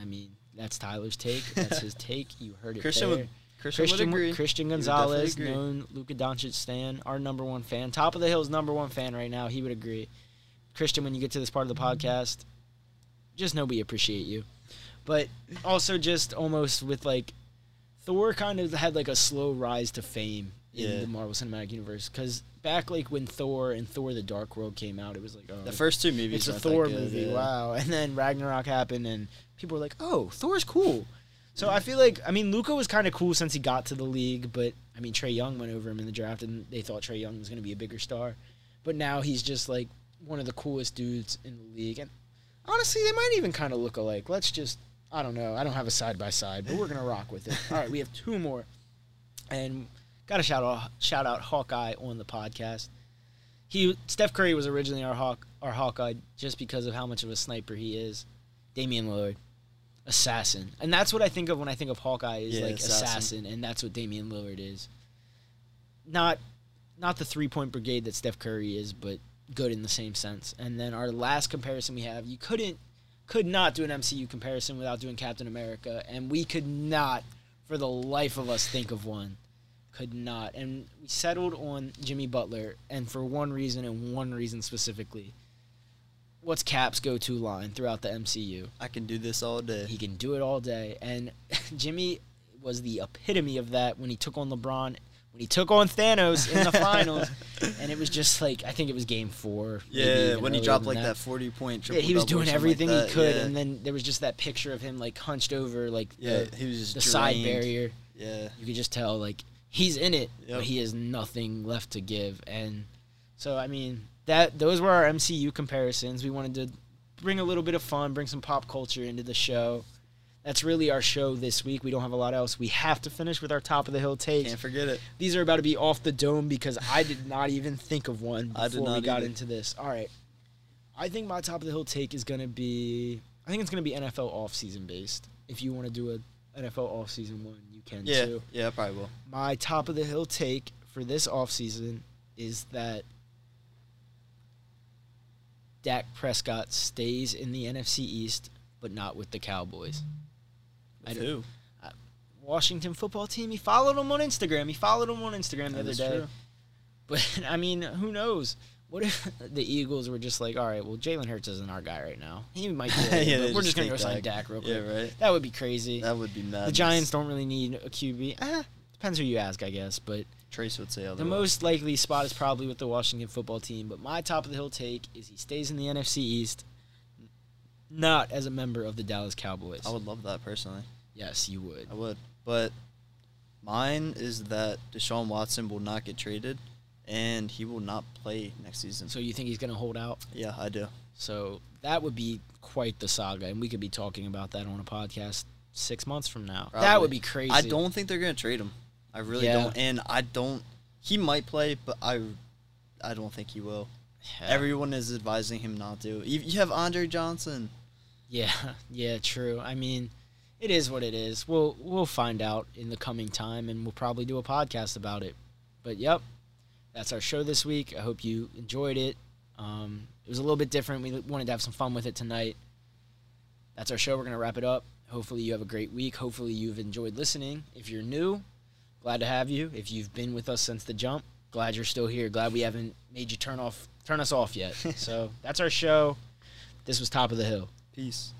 I mean, that's Tyler's take. That's his take. You heard it Christian there. would Christian, Christian. Christian Gonzalez, known Luka Doncic stan, our number one fan, top of the hill's number one fan right now. He would agree. Christian, when you get to this part of the podcast, just know we appreciate you. But also, just almost with like Thor, kind of had like a slow rise to fame in Yeah. the Marvel Cinematic Universe because back like when Thor and Thor: The Dark World came out, it was like oh, The first two movies. it's a Thor good, movie. yeah. Wow. And then Ragnarok happened, and people were like, "Oh, Thor's cool." So I feel like I mean Luka was kind of cool since he got to the league, but I mean Trae Young went over him in the draft, and they thought Trae Young was going to be a bigger star, but now he's just like one of the coolest dudes in the league, and honestly, they might even kind of look alike. Let's just I don't know. I don't have a side by side, but we're gonna rock with it. All right, we have two more, and got to shout out shout out Hawkeye on the podcast. He Steph Curry was originally our Hawk our Hawkeye just because of how much of a sniper he is. Damian Lillard, assassin, and that's what I think of when I think of Hawkeye is Yeah, like assassin. assassin. and that's what Damian Lillard is. Not not the three point brigade that Steph Curry is, but good in the same sense. And then our last comparison we have, you couldn't could not do an MCU comparison without doing Captain America, and we could not, for the life of us, think of one. Could not, and we settled on Jimmy Butler, and for one reason and one reason specifically. What's Cap's go-to line throughout the MCU? I can do this all day. He can do it all day, and Jimmy was the epitome of that when he took on LeBron, when he took on Thanos in the finals, and it was just like I think it was Game Four. yeah, when he dropped like that, forty point yeah, he was doing everything like he could, yeah. and then there was just that picture of him like hunched over like yeah, the, he was the side barrier. Yeah, You could just tell like he's in it, Yep. but he has nothing left to give. And so I mean that those were our MCU comparisons. We wanted to bring a little bit of fun, bring some pop culture into the show. That's really our show this week. We don't have a lot else. We have to finish with our top of the hill takes. can't forget it. These are about to be off the dome because I did not even think of one before we got either. into this. All right. I think my top of the hill take is going to be I think it's going to be NFL offseason based. If you want to do a NFL offseason one, you can Yeah, too. yeah, I probably will. My top of the hill take for this offseason is that Dak Prescott stays in the NFC East but not with the Cowboys. I With don't- who? Washington football team. He followed him on Instagram. He followed him on Instagram the That other day. true. But I mean, who knows? What if the Eagles were just like, all right, well, Jalen Hurts isn't our guy right now. He might be, Yeah, yeah, but we're just just gonna go sign Dak. Real Yeah, quick. right. That would be crazy. That would be mad. the Giants don't really need a QB. Depends who you ask, I guess. But Trace would say otherwise. the most likely spot is probably with the Washington football team. But my top of the hill take is he stays in the NFC East, not as a member of the Dallas Cowboys. I would love that personally. yes, you would. I would. But mine is that Deshaun Watson will not get traded and he will not play next season. So you think he's gonna hold out? yeah, I do. So that would be quite the saga, and we could be talking about that on a podcast six months from now. That would be crazy. I don't think they're going to trade him. I really Yeah. don't. And I don't. He might play, but I, I don't think he will. Yeah. Everyone is advising him not to. You, you have Andre Johnson. Yeah, yeah, true. I mean, it is what it is. We'll we'll find out in the coming time, and we'll probably do a podcast about it. But yep, that's our show this week. I hope you enjoyed it. Um, it was a little bit different. We wanted to have some fun with it tonight. That's our show. We're gonna wrap it up. Hopefully you have a great week. Hopefully you've enjoyed listening. If you're new, Glad to have you. If you've been with us since the jump, glad you're still here. Glad we haven't made you turn off turn us off yet. so that's our show. This was Top of the Hill. Peace.